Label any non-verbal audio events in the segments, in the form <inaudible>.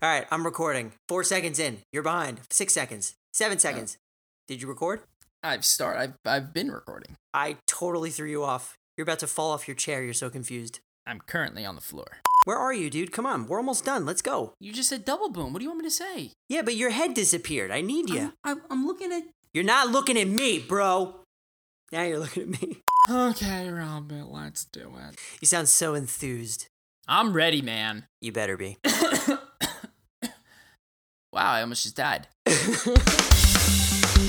All right, I'm recording. Four seconds in. You're behind. Six seconds. Seven seconds. Did you record? I've started. I've I've been recording. I totally threw you off. You're about to fall off your chair. You're so confused. I'm currently on the floor. Where are you, dude? Come on. We're almost done. Let's go. You just said double boom. What do you want me to say? Yeah, but your head disappeared. I need you. I'm, I'm looking at. You're not looking at me, bro. Now you're <laughs> looking at me. Okay, Robert, let's do it. You sound so enthused. I'm ready, man. You better be. <laughs> Wow, I almost just died. <laughs>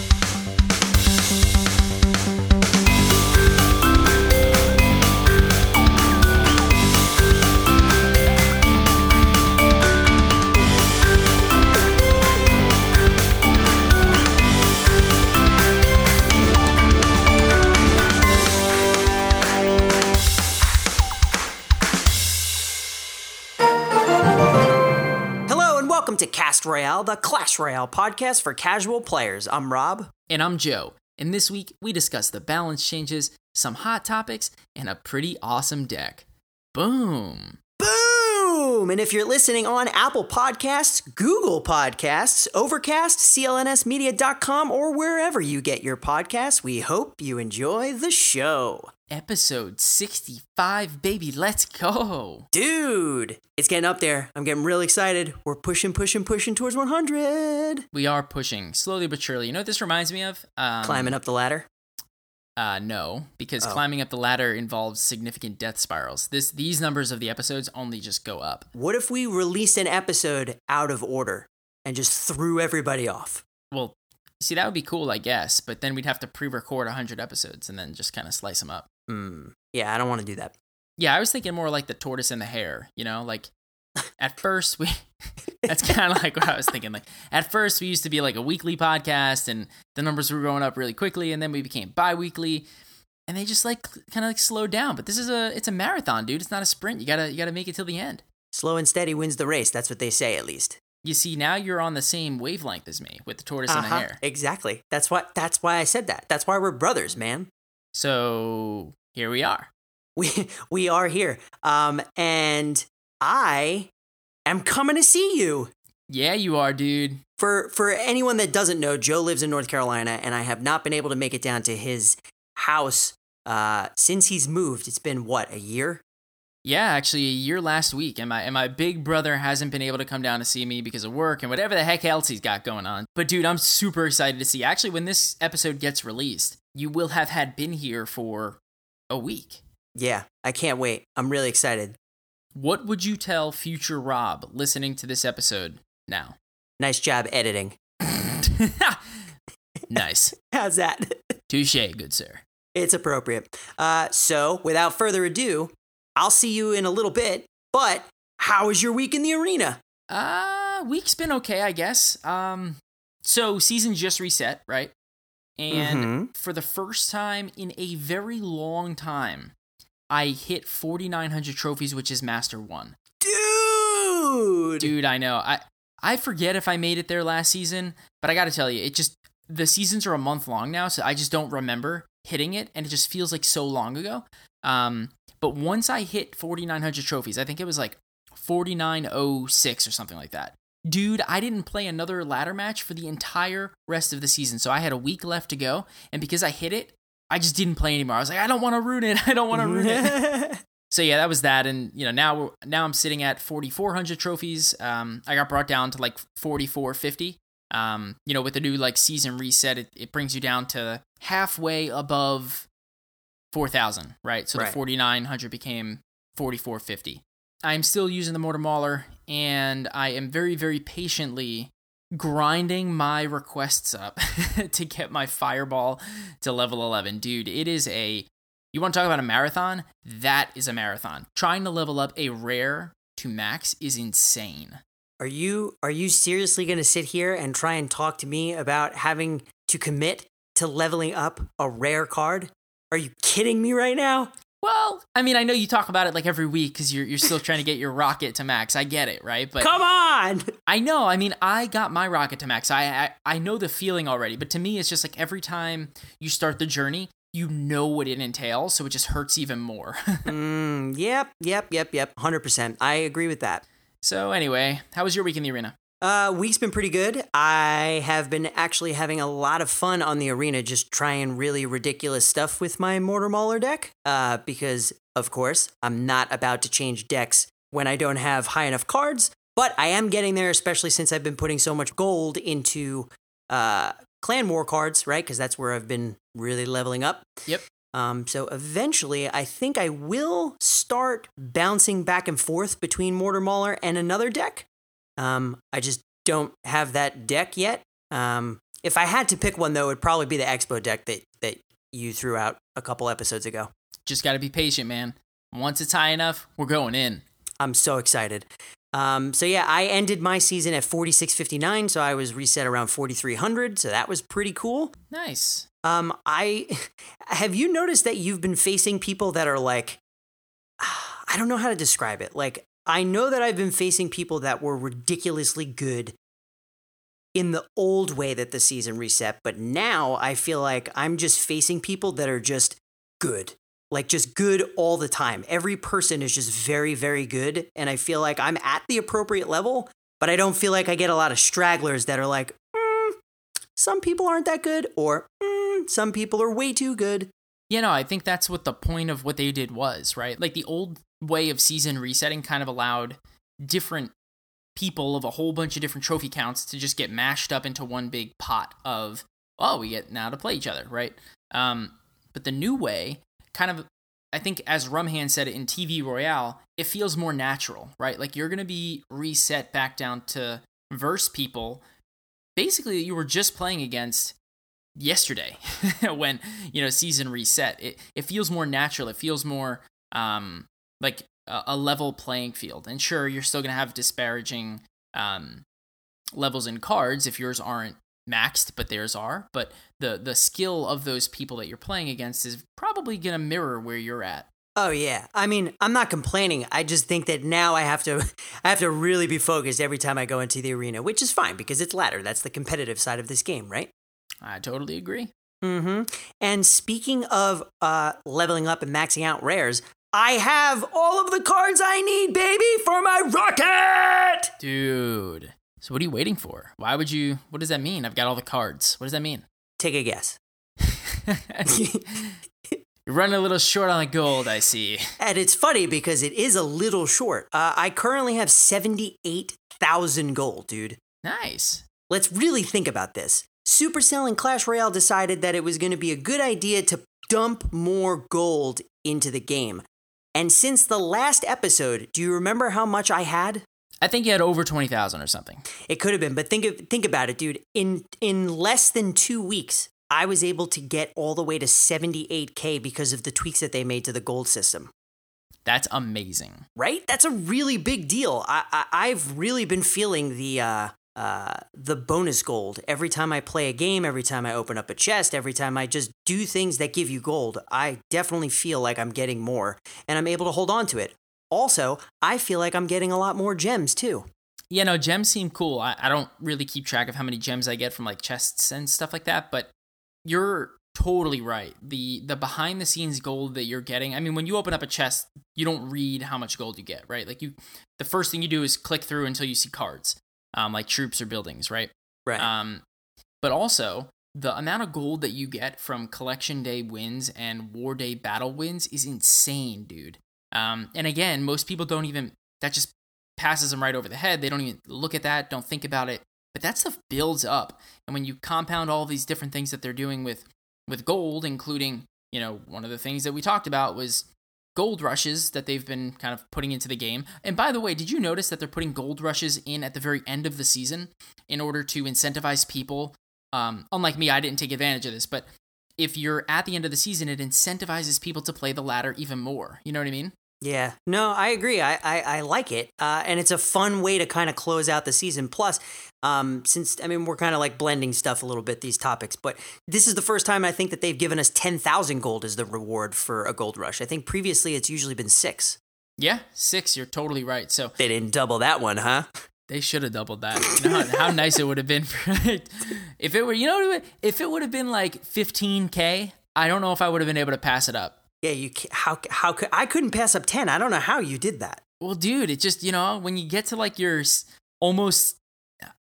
to Cast Royale, the Clash Royale podcast for casual players. I'm Rob. And I'm Joe. And this week we discuss the balance changes, some hot topics, and a pretty awesome deck. Boom. Boom! And if you're listening on Apple Podcasts, Google Podcasts, Overcast, CLNSmedia.com, or wherever you get your podcasts, we hope you enjoy the show. Episode 65, baby. Let's go. Dude, it's getting up there. I'm getting really excited. We're pushing, pushing, pushing towards 100. We are pushing slowly but surely. You know what this reminds me of? Um, Climbing up the ladder. Uh, no, because Oh. climbing up the ladder involves significant death spirals. This these numbers of the episodes only just go up. What if we released an episode out of order and just threw everybody off? Well, see that would be cool, I guess, but then we'd have to pre-record 100 episodes and then just kind of slice them up. Hmm. Yeah, I don't want to do that. Yeah, I was thinking more like the tortoise and the hare, you know, like at first we <laughs> That's kind of like what I was thinking. Like at first we used to be like a weekly podcast and the numbers were going up really quickly and then we became bi-weekly and they just like kind of like slowed down. But this is a it's a marathon, dude. It's not a sprint. You got to you got to make it till the end. Slow and steady wins the race. That's what they say, at least. You see, now you're on the same wavelength as me with the tortoise and the Uh-huh, hare. Exactly. That's what. That's why I said that. That's why we're brothers, man. So here we are. We we are here. Um, and I am coming to see you. Yeah, you are, dude. For for anyone that doesn't know, Joe lives in North Carolina, and I have not been able to make it down to his house uh, since he's moved. It's been what a year. Yeah, actually, a year last week, and my and my big brother hasn't been able to come down to see me because of work and whatever the heck else he's got going on. But dude, I'm super excited to see. Actually, when this episode gets released, you will have had been here for a week. Yeah, I can't wait. I'm really excited. What would you tell future Rob listening to this episode now? Nice job editing. <laughs> nice, <laughs> How's that? touche, good sir. It's appropriate. Uh, so, without further ado, I'll see you in a little bit. But how was your week in the arena? Uh, week's been okay, I guess. Um, so season just reset, right? And Mhm. for the first time in a very long time, I hit 4,900 trophies, which is Master One. Dude! Dude, I know. I I forget if I made it there last season, but I got to tell you, it just the seasons are a month long now, so I just don't remember hitting it, and it just feels like so long ago. Um, but once I hit 4,900 trophies, I think it was like 4906 or something like that. Dude, I didn't play another ladder match for the entire rest of the season. So I had a week left to go. And because I hit it, I just didn't play anymore. I was like, I don't want to ruin it. <laughs> I don't want to ruin it. <laughs> So yeah, that was that. And you know, now now I'm sitting at 4,400 trophies. Um, I got brought down to like 4,450. Um, you know, with the new like season reset, it, it brings you down to halfway above 4,000, right? So Right. the 4,900 became 4,450. I'm still using the Mortar Mauler, and I am very, very patiently grinding my requests up <laughs> to get my Fireball to level 11. Dude, it is a. You want to talk about a marathon? That is a marathon. Trying to level up a rare to max is insane. Are you are you seriously going to sit here and try and talk to me about having to commit to leveling up a rare card? Are you kidding me right now? Well, I mean, I know you talk about it like every week because you're, you're still trying to get your rocket to max. I get it, right? But Come on. <laughs> I know. I mean, I got my rocket to max. I, I I know the feeling already. But to me, it's just like every time you start the journey, you know what it entails, so it just hurts even more. <laughs> Mm, yep, yep, yep, yep. 100%. I agree with that. So anyway, how was your week in the arena? Uh, week's been pretty good. I have been actually having a lot of fun on the arena, just trying really ridiculous stuff with my Mortar Mauler deck. Uh, because of course I'm not about to change decks when I don't have high enough cards. But I am getting there, especially since I've been putting so much gold into uh, clan war cards, right? Because that's where I've been really leveling up. Yep. Um, so eventually, I think I will start bouncing back and forth between Mortar Mauler and another deck. Um, I just don't have that deck yet. Um, if I had to pick one, though, it'd probably be the X-Bow deck that, that you threw out a couple episodes ago. Just got to be patient, man. Once it's high enough, we're going in. I'm so excited. Um, so yeah, I ended my season at 4659, so I was reset around 4300, so that was pretty cool. Nice. Um, I <laughs> have you noticed that you've been facing people that are like, <sighs> I don't know how to describe it. Like, I know that I've been facing people that were ridiculously good in the old way that the season reset, but now I feel like I'm just facing people that are just good. Like just good all the time. Every person is just very, very good. And I feel like I'm at the appropriate level, but I don't feel like I get a lot of stragglers that are like, mm, some people aren't that good, or mm, some people are way too good. You know, I think that's what the point of what they did was, right? Like the old way of season resetting kind of allowed different people of a whole bunch of different trophy counts to just get mashed up into one big pot of, oh, we get now to play each other, right? Um, but the new way kind of I think as Rumhand said in TV Royale, it feels more natural, right? Like you're gonna be reset back down to verse people basically you were just playing against yesterday <laughs> when you know season reset it it feels more natural it feels more um like a, a level playing field and sure you're still to have disparaging um levels in cards if yours aren't maxed, but theirs are. But the the skill of those people that you're playing against is probably to mirror where you're at. Oh yeah. I mean, I'm not complaining. I just think that now I have to <laughs> I have to really be focused every time I go into the arena, which is fine because it's ladder. That's the competitive side of this game, right? I totally agree. Mhm. And speaking of uh leveling up and maxing out rares, I have all of the cards I need, baby, for my rocket. Dude. So what are you waiting for? Why would you? What does that mean? I've got all the cards. What does that mean? Take a guess. <laughs> <laughs> You're running a little short on the gold, I see. And it's funny because it is a little short. Uh, I currently have 78,000 gold, dude. Nice. Let's really think about this. Supercell and Clash Royale decided that it was going to be a good idea to dump more gold into the game. And since the last episode, do you remember how much I had? I think you had over twenty thousand or something. It could have been, but think of, think about it, dude. In in less than two weeks, I was able to get all the way to seventy eight k because of the tweaks that they made to the gold system. That's amazing, right? That's a really big deal. I, I have really been feeling the uh, uh, the bonus gold every time I play a game, every time I open up a chest, every time I just do things that give you gold. I definitely feel like I'm getting more, and I'm able to hold on to it. Also, I feel like I'm getting a lot more gems too. Yeah, no, gems seem cool. I, I don't really keep track of how many gems I get from like chests and stuff like that, but you're totally right. The the behind the scenes gold that you're getting. I mean, when you open up a chest, you don't read how much gold you get, right? Like you the first thing you do is click through until you see cards. Um, like troops or buildings, right? Right. Um, but also the amount of gold that you get from collection day wins and war day battle wins is insane, dude. Um, and again, most people don't even, that just passes them right over the head. They don't even look at that, don't think about it. But that stuff builds up. And when you compound all these different things that they're doing with, with gold, including, you know, one of the things that we talked about was gold rushes that they've been kind of putting into the game. And by the way, did you notice that they're putting gold rushes in at the very end of the season in order to incentivize people? Um, unlike me, I didn't take advantage of this, but if you're at the end of the season, it incentivizes people to play the ladder even more. You know what I mean? Yeah, no, I agree. I I, I like it, uh, and it's a fun way to kind of close out the season. Plus, um, since I mean we're kind of like blending stuff a little bit these topics, but this is the first time I think that they've given us ten thousand gold as the reward for a gold rush. I think previously it's usually been six. Yeah, six. You're totally right. So they didn't double that one, huh? <laughs> They should have doubled that. You know how, how nice it would have been <laughs> for if it were. You know, if it would have been like 15k, I don't know if I would have been able to pass it up. Yeah, you how how could I couldn't pass up ten. I don't know how you did that. Well, dude, it just, you know, when you get to like your almost,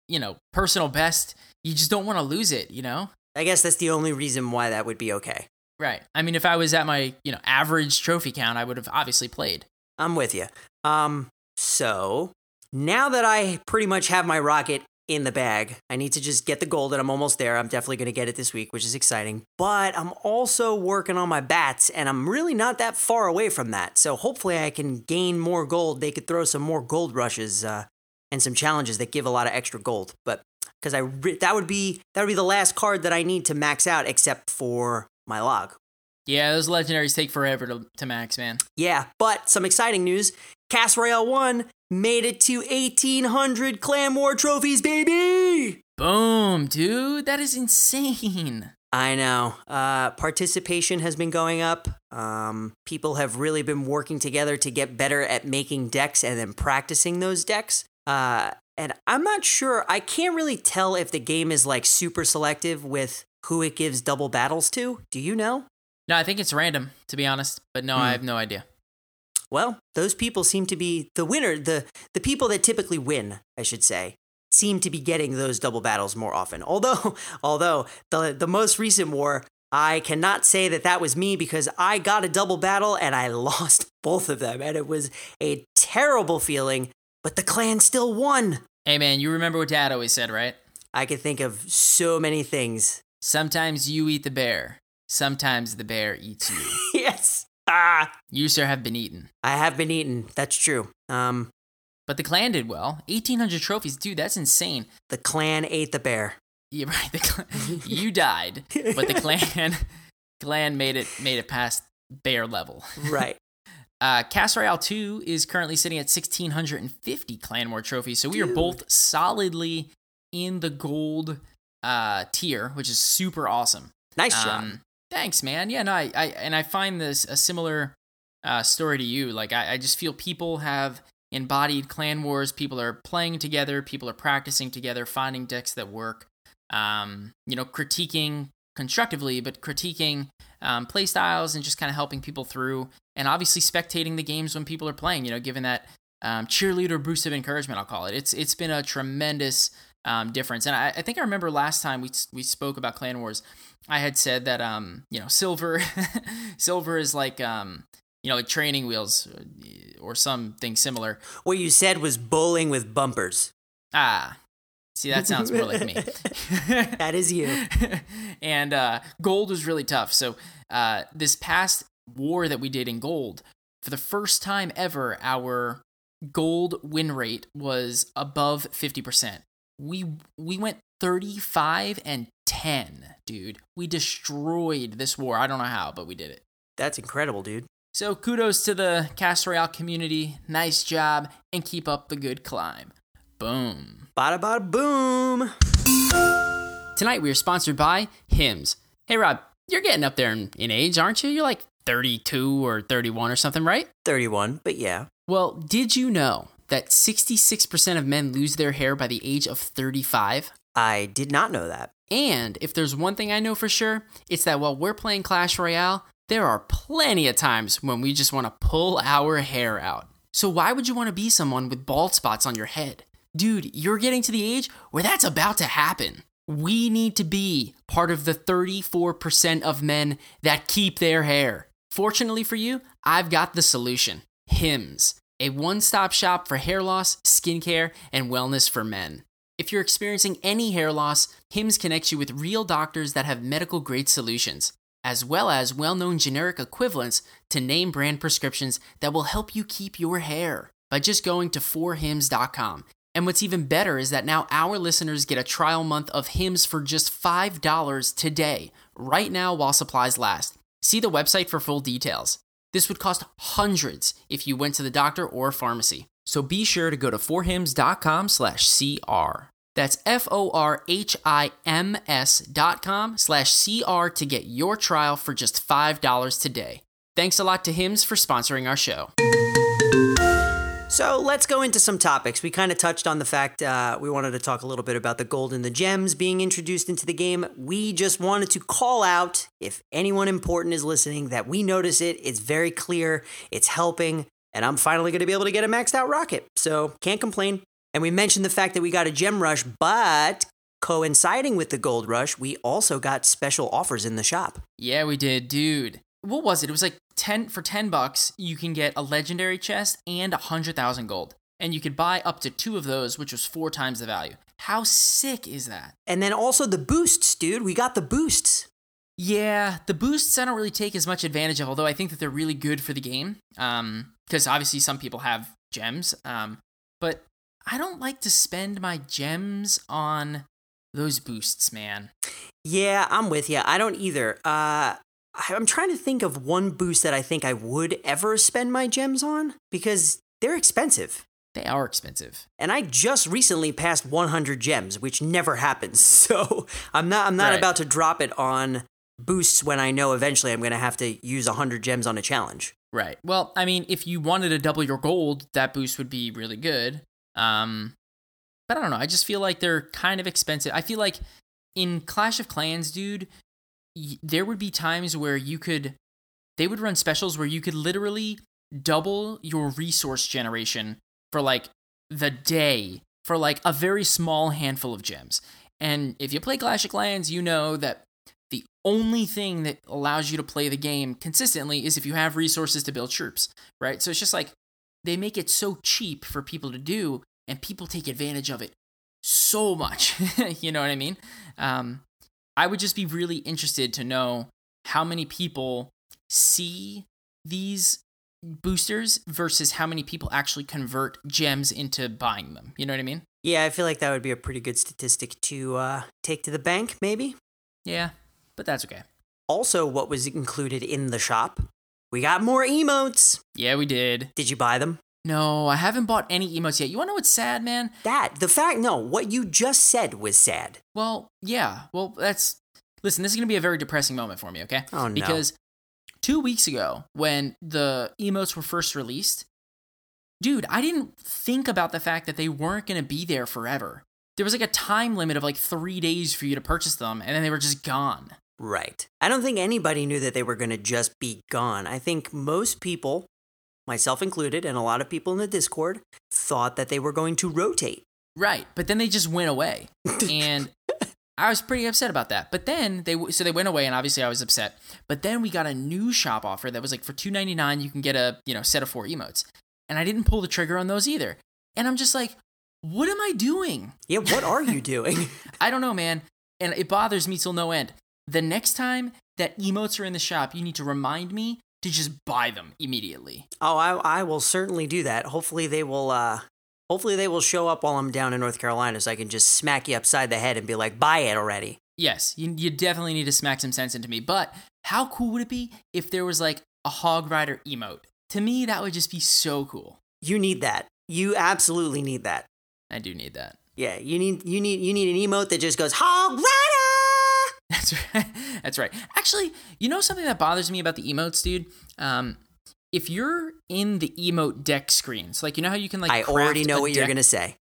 you know, personal best, you just don't want to lose it, you know? I guess that's the only reason why that would be okay. Right. I mean, if I was at my, you know, average trophy count, I would have obviously played. I'm with you. Um, so now that I pretty much have my rocket in the bag, I need to just get the gold, and I'm almost there. I'm definitely going to get it this week, which is exciting. But I'm also working on my bats, and I'm really not that far away from that. So hopefully, I can gain more gold. They could throw some more gold rushes uh, and some challenges that give a lot of extra gold. But because I re- that would be that would be the last card that I need to max out, except for my log. Yeah, those legendaries take forever to, to max, man. Yeah, but some exciting news. Cast Royale 1 made it to 1800 Clan War trophies, baby! Boom, dude. That is insane. I know. Uh, participation has been going up. Um, people have really been working together to get better at making decks and then practicing those decks. Uh, and I'm not sure, I can't really tell if the game is like super selective with who it gives double battles to. Do you know? No, I think it's random, to be honest. But no, Hmm. I have no idea. Well, those people seem to be the winner, the the people that typically win, I should say, seem to be getting those double battles more often. <laughs> Although, although the the most recent war, I cannot say that that was me because I got a double battle and I <laughs> lost both of them, and it was a terrible feeling. But the clan still won. Hey, man, you remember what Dad always said, right? I could think of so many things. Sometimes you eat the bear. Sometimes the bear eats you. <laughs> yes. Ah, You, sir, have been eaten. I have been eaten. That's true. Um, But the clan did well. 1,800 trophies. Dude, that's insane. the clan ate the bear. <laughs> Yeah, right. The clan, <laughs> you died, but the clan <laughs> clan made it made it past bear level. right. Uh, Cast Royale 2 is currently sitting at 1,650 Clan War trophies. So we are both solidly in the gold uh, tier, which is super awesome. Nice job. Um, thanks, man. Yeah, no, I, I and I find this a similar uh, story to you. Like, I, I just feel people have embodied clan wars. People are playing together. People are practicing together, finding decks that work. Um, you know, critiquing constructively, but critiquing um, play styles and just kind of helping people through. And obviously, spectating the games when people are playing. You know, giving that um, cheerleader boost of encouragement. I'll call it. It's it's been a tremendous um, difference. And I, I think I remember last time we we spoke about Clan Wars, I had said that um you know silver <laughs> silver is like um you know like training wheels uh, or something similar. What you said was bowling with bumpers. Ah, see that sounds more like me. <laughs> That is you. <laughs> and uh, gold was really tough. So uh, this past war that we did in gold, for the first time ever, our gold win rate was above fifty percent. We we went thirty five and ten, dude. We destroyed this war. I don't know how, but we did it. That's incredible, dude. So kudos to the Cast Royale community. Nice job, and keep up the good climb. Boom. Bada bada boom. Tonight we are sponsored by Hims. Hey Rob, you're getting up there in, in age, aren't you? You're like 32 or 31 or something, right? 31, but yeah. Well, did you know that 66% of men lose their hair by the age of 35? I did not know that. And if there's one thing I know for sure, it's that while we're playing Clash Royale, there are plenty of times when we just want to pull our hair out. So why would you want to be someone with bald spots on your head? Dude, you're getting to the age where that's about to happen. We need to be part of the 34% of men that keep their hair. Fortunately for you, I've got the solution Hims, a one stop shop for hair loss, skincare, and wellness for men. If you're experiencing any hair loss, Hims connects you with real doctors that have medical grade solutions, as well as well known generic equivalents to name brand prescriptions that will help you keep your hair by just going to forhims.com. And what's even better is that now our listeners get a trial month of Hims for just $5 today, right now while supplies last. See the website for full details. This would cost hundreds if you went to the doctor or pharmacy. So be sure to go to forhims.com slash CR. That's F-O-R-H-I-M-S dot com slash CR to get your trial for just $5 today. Thanks a lot to Hims for sponsoring our show. So let's go into some topics. We kind of touched on the fact uh, we wanted to talk a little bit about the gold and the gems being introduced into the game. We just wanted to call out, if anyone important is listening, that we notice it. It's very clear. It's helping. and I'm finally going to be able to get a maxed out rocket. So can't complain. And we mentioned the fact that we got a gem rush, but coinciding with the gold rush, we also got special offers in the shop. Yeah, we did, dude. What was it? It was like 10 for 10 bucks, you can get a legendary chest and a 100,000 gold. And you could buy up to two of those, which was four times the value. How sick is that? And then also the boosts, dude. We got the boosts. Yeah, the boosts I don't really take as much advantage of, although I think that they're really good for the game. Um, because obviously some people have gems. Um, but I don't like to spend my gems on those boosts, man. Yeah, I'm with you. I don't either. Uh, I'm trying to think of one boost that I think I would ever spend my gems on because they're expensive. They are expensive. And I just recently passed 100 gems, which never happens. <laughs> So I'm not I'm not Right. about to drop it on boosts when I know eventually I'm going to have to use 100 gems on a challenge. Right. Well, I mean, if you wanted to double your gold, that boost would be really good. Um, but I don't know. I just feel like they're kind of expensive. I feel like in Clash of Clans, dude, there would be times where you could, they would run specials where you could literally double your resource generation for like the day for like a very small handful of gems. And if you play Clash of Clans, you know that the only thing that allows you to play the game consistently is if you have resources to build troops, right? So it's just like they make it so cheap for people to do, and people take advantage of it so much. <laughs> you know what I mean? Um, I would just be really interested to know how many people see these boosters versus how many people actually convert gems into buying them. You know what I mean? Yeah, I feel like that would be a pretty good statistic to uh, take to the bank, maybe. Yeah, but that's okay. Also, what was included in the shop? We got more emotes. Yeah, we did. Did you buy them? No, I haven't bought any emotes yet. You want to know what's sad, man? That, the fact, no, what you just said was sad. Well, yeah. Well, that's. Listen, this is going to be a very depressing moment for me, okay? Oh, no. Because two weeks ago, when the emotes were first released, dude, I didn't think about the fact that they weren't going to be there forever. There was like a time limit of like three days for you to purchase them, and then they were just gone. Right. I don't think anybody knew that they were going to just be gone. I think most people, myself included, and a lot of people in the Discord, thought that they were going to rotate. Right, but then they just went away, and <laughs> I was pretty upset about that. But then they so they went away, and obviously I was upset. But then we got a new shop offer that was like for two ninety nine, you can get a you know set of four emotes, and I didn't pull the trigger on those either. And I'm just like, what am I doing? Yeah, what are you <laughs> doing? I don't know, man, and it bothers me till no end. The next time that emotes are in the shop, you need to remind me to just buy them immediately. oh, I, I will certainly do that. Hopefully they will. uh Hopefully they will show up while I'm down in North Carolina, so I can just smack you upside the head and be like, "Buy it already." Yes, you, you definitely need to smack some sense into me. But how cool would it be if there was like a Hog Rider emote? To me, that would just be so cool. You need that. You absolutely need that. I do need that. Yeah, you need you need you need an emote that just goes Hog Rider. That's right. <laughs> That's right. Actually, you know something that bothers me about the emotes, dude? Um, if you're in the emote deck screens, like you know how you can like I already know what you're gonna say.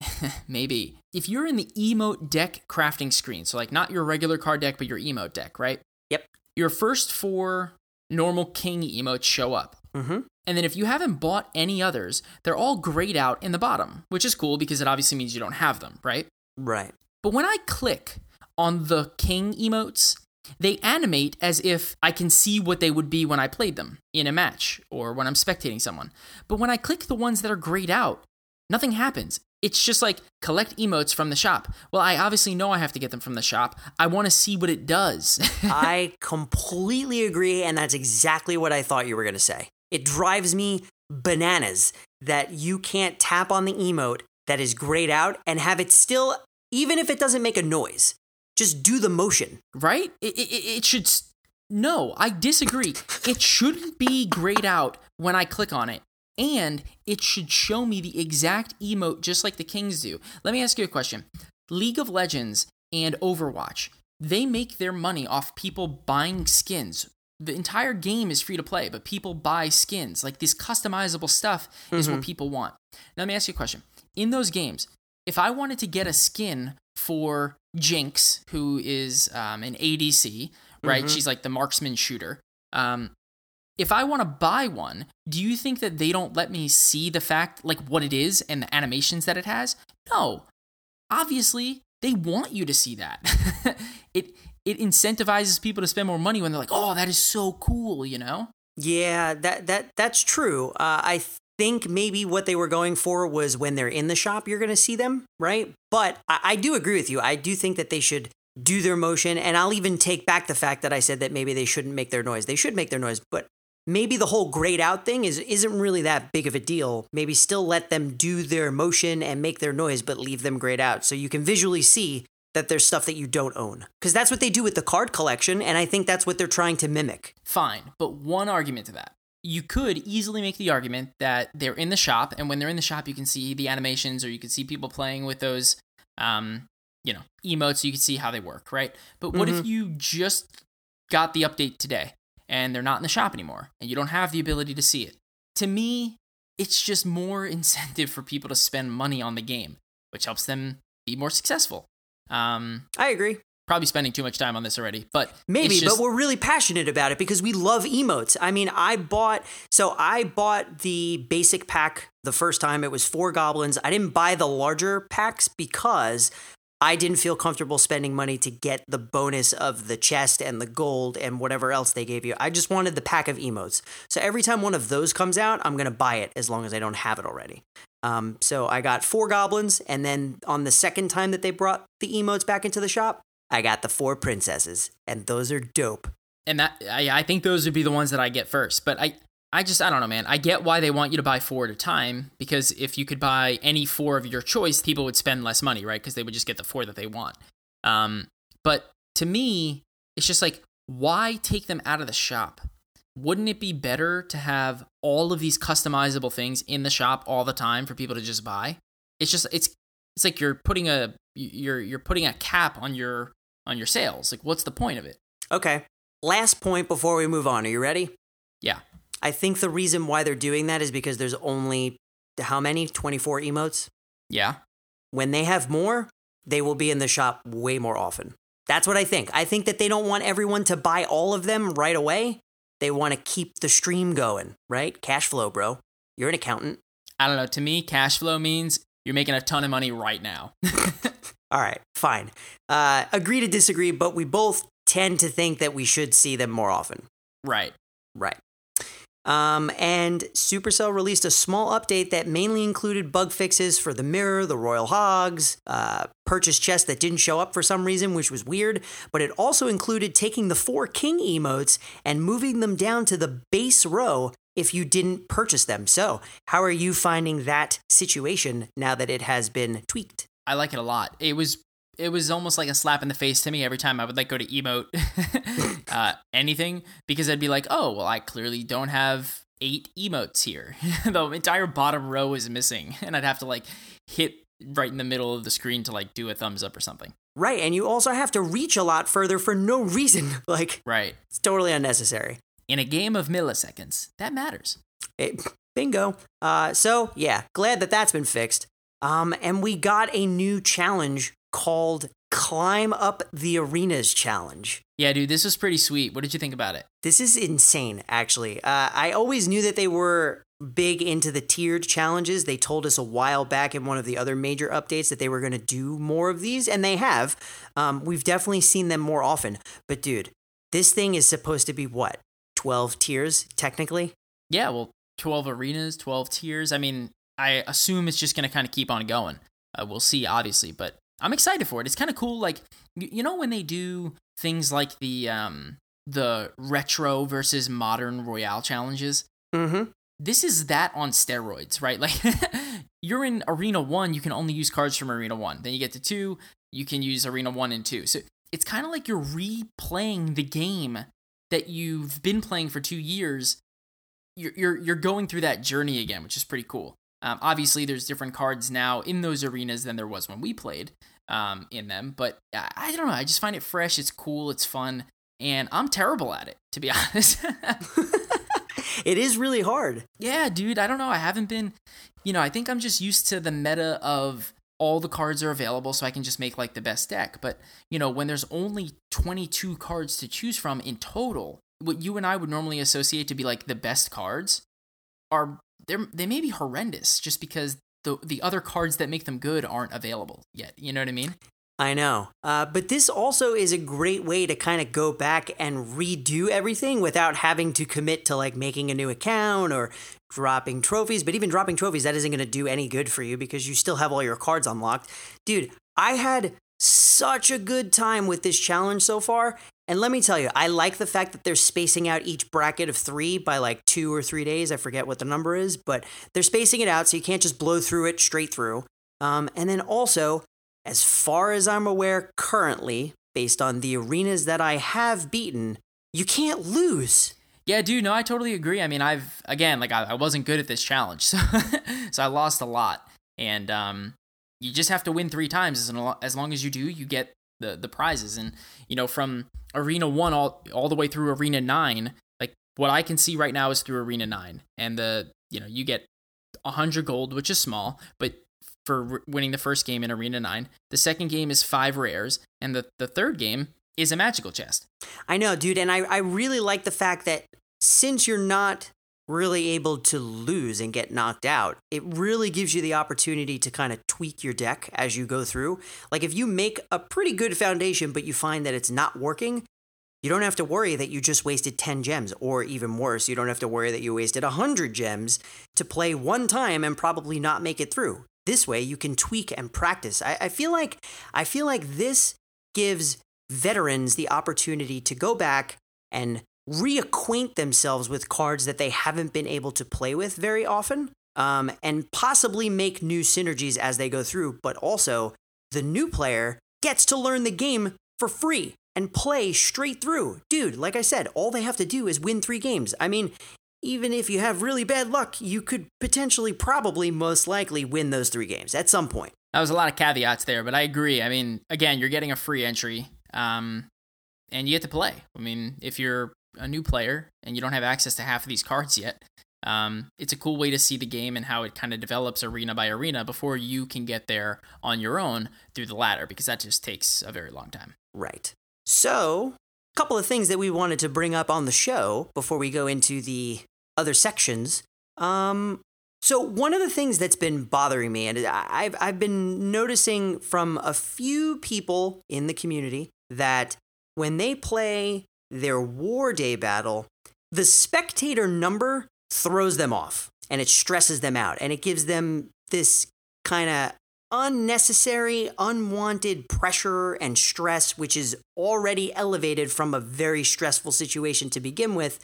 <laughs> maybe if you're in the emote deck crafting screen, so like not your regular card deck, but your emote deck, right? Yep. Your first four normal king emotes show up. Mm-hmm. And then if you haven't bought any others, they're all grayed out in the bottom, which is cool because it obviously means you don't have them, right? Right. But when I click on the king emotes, they animate as if I can see what they would be when I played them in a match or when I'm spectating someone. But when I click the ones that are grayed out, nothing happens. It's just like collect emotes from the shop. Well, I obviously know I have to get them from the shop. I want to see what it does. <laughs> I completely agree, and that's exactly what I thought you were gonna say. It drives me bananas that you can't tap on the emote that is grayed out and have it still, even if it doesn't make a noise, just do the motion. right? It, it, it should. No, I disagree. it shouldn't be grayed out when I click on it. And it should show me the exact emote just like the Kings do. Let me ask you a question League of Legends and Overwatch, they make their money off people buying skins. The entire game is free to play, but people buy skins. Like this customizable stuff is what mm-hmm. people want. Now, let me ask you a question. In those games, if I wanted to get a skin for Jinx, who is um, an ADC, right? She's like the marksman shooter. Um, if I want to buy one, do you think that they don't let me see the fact, like what it is and the animations that it has? No. Obviously, they want you to see that. <laughs> it it incentivizes people to spend more money when they're like, "Oh, that is so cool," you know? Yeah, that that that's true. Uh, I think maybe what they were going for was when they're in the shop, you're going to see them, right? But I, I do agree with you. I do think that they should do their motion, and I'll even take back the fact that I said that maybe they shouldn't make their noise. They should make their noise, but maybe the whole grayed out thing is isn't really that big of a deal. Maybe still let them do their motion and make their noise, but leave them grayed out so you can visually see that there's stuff that you don't own. Because that's what they do with the card collection, and I think that's what they're trying to mimic. Fine, but one argument to that. You could easily make the argument that they're in the shop, and when they're in the shop, you can see the animations or you can see people playing with those, um, you know, emotes. You can see how they work, right? But what mm-hmm. if you just got the update today and they're not in the shop anymore and you don't have the ability to see it? To me, it's just more <laughs> incentive for people to spend money on the game, which helps them be more successful. Um, I agree. Probably spending too much time on this already, but maybe. Just... But we're really passionate about it because we love emotes. I mean, I bought so I bought the basic pack the first time. It was four goblins. I didn't buy the larger packs because I didn't feel comfortable spending money to get the bonus of the chest and the gold and whatever else they gave you. I just wanted the pack of emotes. So every time one of those comes out, I'm going to buy it as long as I don't have it already. Um, so I got four goblins, and then on the second time that they brought the emotes back into the shop, I got the four princesses, and those are dope. And that I, I think those would be the ones that I get first. But I, I just I don't know, man. I get why they want you to buy four at a time because if you could buy any four of your choice, people would spend less money, right? Because they would just get the four that they want. Um, but to me, it's just like why take them out of the shop? wouldn't it be better to have all of these customizable things in the shop all the time for people to just buy? It's just it's it's like you're putting a you're you're putting a cap on your on your sales. Like what's the point of it? Okay. Last point before we move on. Are you ready? Yeah. I think the reason why they're doing that is because there's only how many? 24 emotes? Yeah. When they have more, they will be in the shop way more often. That's what I think. I think that they don't want everyone to buy all of them right away. They want to keep the stream going, right? Cash flow, bro. You're an accountant. I don't know. To me, cash flow means you're making a ton of money right now. <laughs> <laughs> All right, fine. Uh, agree to disagree, but we both tend to think that we should see them more often. Right. Right. Um, and Supercell released a small update that mainly included bug fixes for the mirror, the Royal Hogs, uh, purchase chest that didn't show up for some reason, which was weird. But it also included taking the four king emotes and moving them down to the base row if you didn't purchase them. So, how are you finding that situation now that it has been tweaked? I like it a lot. It was it was almost like a slap in the face to me every time I would like go to emote <laughs> uh, anything because I'd be like, oh well, I clearly don't have eight emotes here. <laughs> the entire bottom row is missing, <laughs> and I'd have to like hit right in the middle of the screen to like do a thumbs up or something. Right, and you also have to reach a lot further for no reason. like, right, it's totally unnecessary. In a game of milliseconds, that matters. It, bingo. Uh, so yeah, glad that that's been fixed. Um, and we got a new challenge called Climb Up the Arenas Challenge. Yeah, dude, this was pretty sweet. What did you think about it? This is insane, actually. Uh, I always knew that they were big into the tiered challenges. They told us a while back in one of the other major updates that they were going to do more of these, and they have. Um, we've definitely seen them more often. But, dude, this thing is supposed to be what? 12 tiers, technically? Yeah, well, 12 arenas, 12 tiers. I mean, I assume it's just going to kind of keep on going. Uh, we'll see, obviously, but I'm excited for it. It's kind of cool. Like you know when they do things like the um the retro versus modern royale challenges. Mm-hmm. This is that on steroids, right? <laughs> Like you're in Arena One, you can only use cards from Arena One. Then you get to two, you can use Arena One and Two. So it's kind of like you're replaying the game that you've been playing for two years. You're, you're you're going through that journey again, which is pretty cool. Um, obviously, there's different cards now in those arenas than there was when we played um, in them. But I don't know. I just find it fresh. It's cool. It's fun. And I'm terrible at it, to be <laughs> honest. <laughs> it is really hard. Yeah, dude. I don't know. I haven't been, you know, I think I'm just used to the meta of all the cards are available so I can just make like the best deck. But, you know, when there's only 22 cards to choose from in total, what you and I would normally associate to be like the best cards are they they may be horrendous just because the the other cards that make them good aren't available yet. You know what I mean? I know. Uh, but this also is a great way to kind of go back and redo everything without having to commit to like making a new account or dropping trophies. But even dropping trophies, that isn't going to do any good for you because you still have all your cards unlocked. Dude, I had such a good time with this challenge so far. And let me tell you, I like the fact that they're spacing out each bracket of three by like two or three days. I forget what the number is, but they're spacing it out so you can't just blow through it straight through. Um, and then also, as far as I'm aware currently, based on the arenas that I have beaten, you can't lose. Yeah, dude, no, I totally agree. I mean, I've again, like I, I wasn't good at this challenge, <laughs> so so I lost a lot. And um you just have to win three times as, as long as you do, you get the the prizes. And you know, from arena one all all the way through arena nine, like what I can see right now is through arena nine. And the you know, you get 100 gold, which is small, but for winning the first game in Arena 9. The second game is five rares, and the, the third game is a magical chest. I know, dude, and I, I really like the fact that since you're not really able to lose and get knocked out, it really gives you the opportunity to kind of tweak your deck as you go through. Like if you make a pretty good foundation, but you find that it's not working, you don't have to worry that you just wasted 10 gems, or even worse, you don't have to worry that you wasted 100 gems to play one time and probably not make it through. This way you can tweak and practice. I, I feel like I feel like this gives veterans the opportunity to go back and reacquaint themselves with cards that they haven't been able to play with very often, um, and possibly make new synergies as they go through. But also, the new player gets to learn the game for free and play straight through. Dude, like I said, all they have to do is win three games. I mean, even if you have really bad luck, you could potentially, probably, most likely win those three games at some point. That was a lot of caveats there, but I agree. I mean, again, you're getting a free entry, um, and you get to play. I mean, if you're a new player and you don't have access to half of these cards yet, um, it's a cool way to see the game and how it kind of develops arena by arena before you can get there on your own through the ladder, because that just takes a very long time. Right. So, a couple of things that we wanted to bring up on the show before we go into the other sections. Um, so one of the things that's been bothering me, and I've I've been noticing from a few people in the community that when they play their War Day battle, the spectator number throws them off and it stresses them out and it gives them this kind of unnecessary, unwanted pressure and stress, which is already elevated from a very stressful situation to begin with.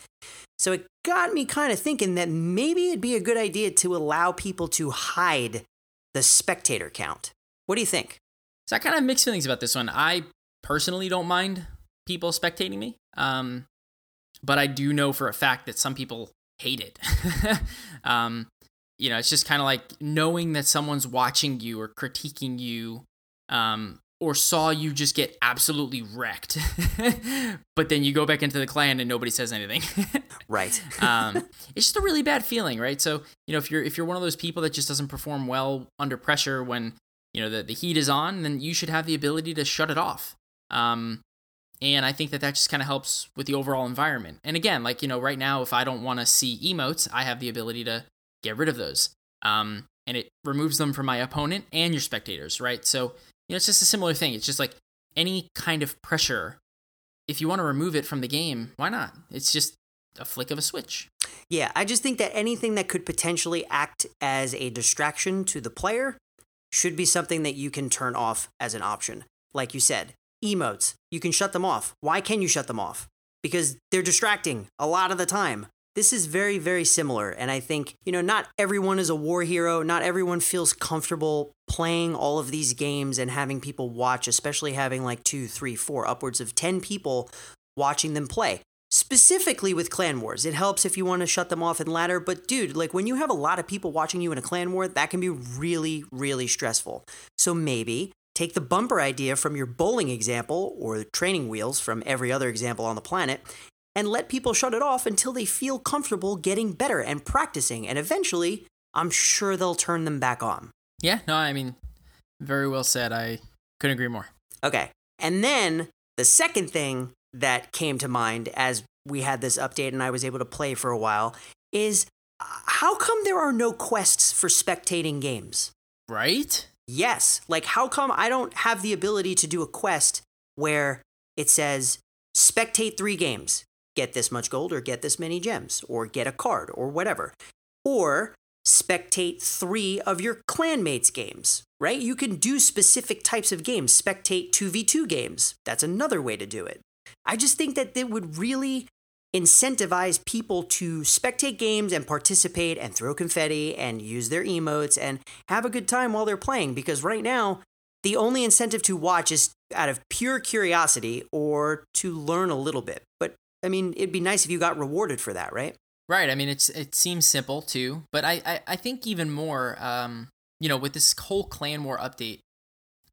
So it got me kind of thinking that maybe it'd be a good idea to allow people to hide the spectator count. What do you think? So I kind of mixed feelings about this one. I personally don't mind people spectating me, um, but I do know for a fact that some people hate it. <laughs> um, you know, it's just kind of like knowing that someone's watching you or critiquing you um, or saw you just get absolutely wrecked, <laughs> but then you go back into the clan and nobody says anything. <laughs> right. um, it's just a really bad feeling, right? So you know, if you're if you're one of those people that just doesn't perform well under pressure when you know the the heat is on, then you should have the ability to shut it off. Um, and I think that that just kind of helps with the overall environment. And again, like you know, right now, if I don't want to see emotes, I have the ability to get rid of those. Um, and it removes them from my opponent and your spectators, right? So you know, it's just a similar thing. It's just like any kind of pressure. If you want to remove it from the game, why not? It's just a flick of a switch. Yeah, I just think that anything that could potentially act as a distraction to the player should be something that you can turn off as an option. Like you said, emotes, you can shut them off. Why can you shut them off? Because they're distracting a lot of the time this is very, very similar. And I think, you know, not everyone is a war hero. Not everyone feels comfortable playing all of these games and having people watch, especially having like two, three, four, upwards of 10 people watching them play. Specifically with clan wars, it helps if you want to shut them off in ladder. But dude, like when you have a lot of people watching you in a clan war, that can be really, really stressful. So maybe take the bumper idea from your bowling example or the training wheels from every other example on the planet and let people shut it off until they feel comfortable getting better and practicing. And eventually, I'm sure they'll turn them back on. Yeah, no, I mean, very well said. I couldn't agree more. Okay. And then the second thing that came to mind as we had this update and I was able to play for a while is uh, how come there are no quests for spectating games? Right? Yes. Like, how come I don't have the ability to do a quest where it says spectate three games, get this much gold or get this many gems or get a card or whatever? Or spectate three of your clanmates' games, right? You can do specific types of games, spectate 2v2 games. That's another way to do it. I just think that it would really incentivize people to spectate games and participate and throw confetti and use their emotes and have a good time while they're playing because right now the only incentive to watch is out of pure curiosity or to learn a little bit. But I mean, it'd be nice if you got rewarded for that, right? Right. I mean, it's it seems simple too, but I I, I think even more, um, you know, with this whole clan war update,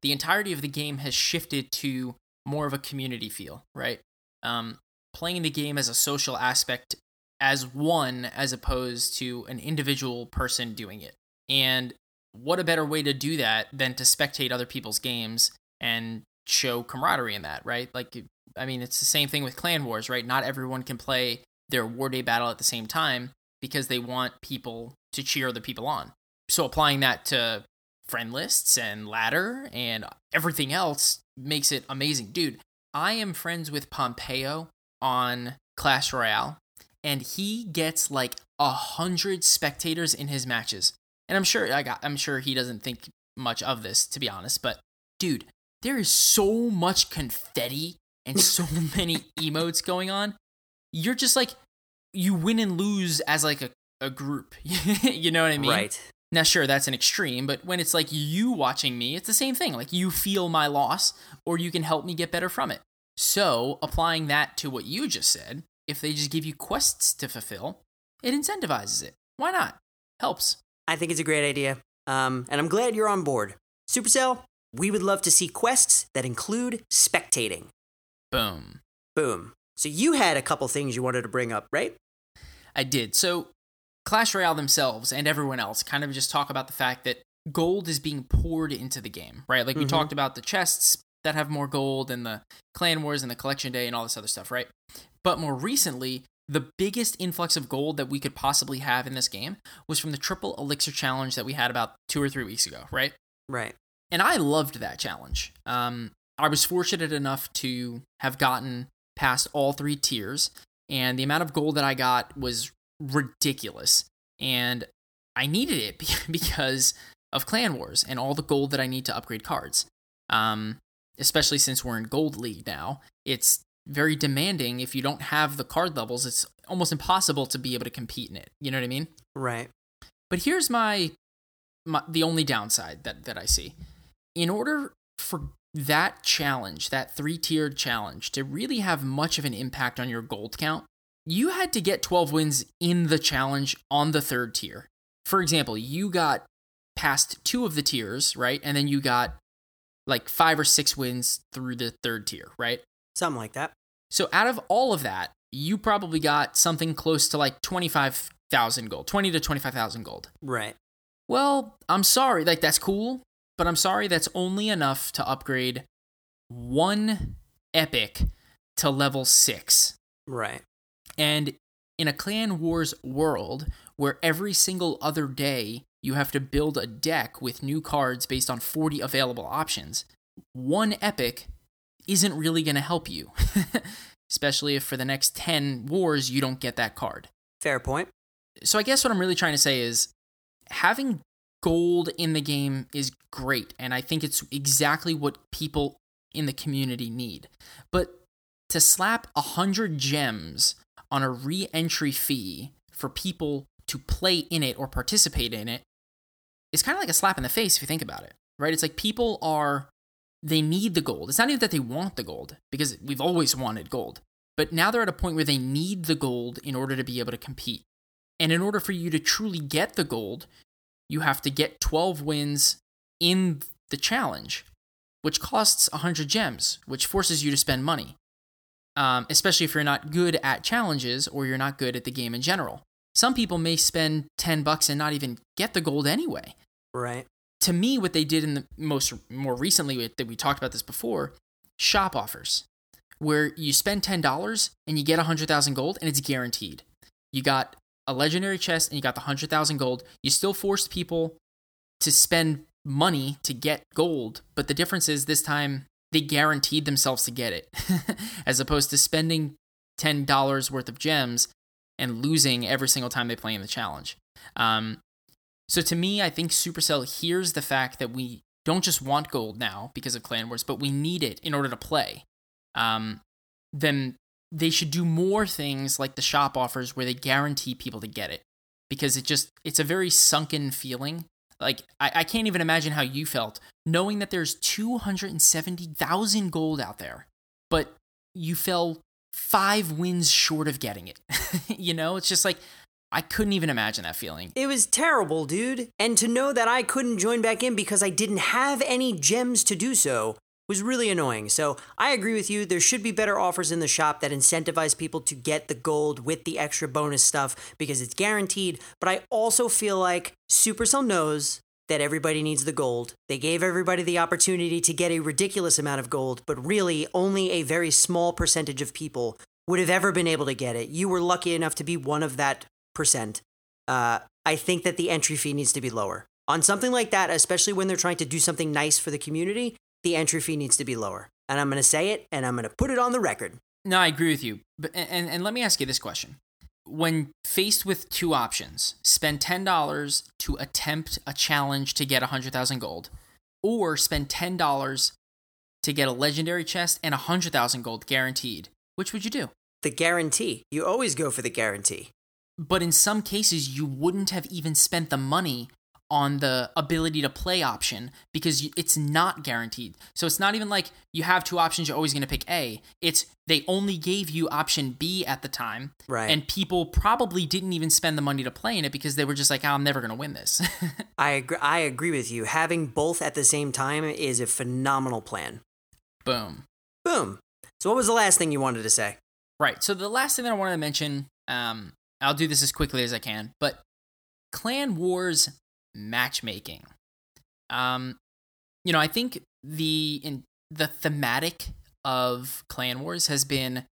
the entirety of the game has shifted to more of a community feel, right? Um, playing the game as a social aspect as one as opposed to an individual person doing it. And what a better way to do that than to spectate other people's games and show camaraderie in that, right? Like, I mean, it's the same thing with Clan Wars, right? Not everyone can play their War Day battle at the same time because they want people to cheer the people on. So applying that to friend lists and ladder and everything else makes it amazing. Dude, I am friends with Pompeyo on Clash Royale, and he gets like a hundred spectators in his matches. And I'm sure I got, I'm sure he doesn't think much of this, to be honest. But dude, there is so much confetti and so <laughs> many emotes going on. You're just like you win and lose as like a, a group. <laughs> you know what I mean? Right. Now, sure, that's an extreme, but when it's like you watching me, it's the same thing. Like you feel my loss, or you can help me get better from it. So, applying that to what you just said, if they just give you quests to fulfill, it incentivizes it. Why not? Helps. I think it's a great idea. Um, and I'm glad you're on board. Supercell, we would love to see quests that include spectating. Boom. Boom. So you had a couple things you wanted to bring up, right? I did. So, Clash Royale themselves and everyone else kind of just talk about the fact that gold is being poured into the game, right? Like we Mhm. talked about the chests that have more gold and the clan wars and the collection day and all this other stuff, right? But more recently, the biggest influx of gold that we could possibly have in this game was from the triple elixir challenge that we had about two or three weeks ago, right? Right. And I loved that challenge. Um, I was fortunate enough to have gotten past all three tiers, and the amount of gold that I got was ridiculous. And I needed it <laughs> because of Clan Wars and all the gold that I need to upgrade cards. Um, especially since we're in Gold League now, it's very demanding. If you don't have the card levels, it's almost impossible to be able to compete in it. You know what I mean? Right. But here's my, my the only downside that that I see. In order for that challenge, that three-tiered challenge to really have much of an impact on your gold count, you had to get 12 wins in the challenge on the third tier. For example, you got past two of the tiers, right? And then you got like 5 or 6 wins through the third tier, right? Something like that. So out of all of that, you probably got something close to like 25,000 gold, 20 to 25,000 gold. Right. Well, I'm sorry, like that's cool, but I'm sorry that's only enough to upgrade one epic to level 6. Right. And in a Clan Wars world where every single other day you have to build a deck with new cards based on 40 available options, one epic isn't really going to help you. <laughs> Especially if for the next 10 wars you don't get that card. Fair point. So I guess what I'm really trying to say is having gold in the game is great and I think it's exactly what people in the community need. But to slap 100 gems on a re-entry fee for people to play in it or participate in it is kind of like a slap in the face if you think about it. Right? It's like people are they need the gold. It's not even that they want the gold because we've always wanted gold. But now they're at a point where they need the gold in order to be able to compete. And in order for you to truly get the gold, you have to get 12 wins in the challenge, which costs 100 gems, which forces you to spend money. Um, especially if you're not good at challenges or you're not good at the game in general. Some people may spend 10 bucks and not even get the gold anyway. Right. To me, what they did in the most more recently that we talked about this before, shop offers, where you spend $10 and you get 100,000 gold and it's guaranteed. You got a legendary chest and you got the 100,000 gold. You still forced people to spend money to get gold, but the difference is this time they guaranteed themselves to get it <laughs> as opposed to spending $10 worth of gems and losing every single time they play in the challenge. Um, so to me, I think Supercell hears the fact that we don't just want gold now because of Clan Wars, but we need it in order to play. Um, then they should do more things like the shop offers where they guarantee people to get it because it just it's a very sunken feeling like I, I can't even imagine how you felt knowing that there's 270000 gold out there but you fell five wins short of getting it <laughs> you know it's just like I couldn't even imagine that feeling. It was terrible, dude. And to know that I couldn't join back in because I didn't have any gems to do so was really annoying. So I agree with you. There should be better offers in the shop that incentivize people to get the gold with the extra bonus stuff because it's guaranteed. But I also feel like Supercell knows that everybody needs the gold. They gave everybody the opportunity to get a ridiculous amount of gold, but really only a very small percentage of people would have ever been able to get it. You were lucky enough to be one of that percent. Uh, I think that the entry fee needs to be lower. On something like that, especially when they're trying to do something nice for the community, the entry fee needs to be lower. And I'm going to say it and I'm going to put it on the record. No, I agree with you. But and, and let me ask you this question. When faced with two options, spend $10 to attempt a challenge to get 100,000 gold or spend $10 to get a legendary chest and 100,000 gold guaranteed, which would you do? The guarantee. You always go for the guarantee. But in some cases, you wouldn't have even spent the money on the ability to play option because it's not guaranteed. So it's not even like you have two options, you're always going to pick A. It's they only gave you option B at the time. Right. And people probably didn't even spend the money to play in it because they were just like, oh, I'm never going to win this. <laughs> I agree, I agree with you. Having both at the same time is a phenomenal plan. Boom. Boom. So what was the last thing you wanted to say? Right. So the last thing that I wanted to mention, um, I'll do this as quickly as I can, but Clan Wars matchmaking. Um, you know, I think the in the thematic of Clan Wars has been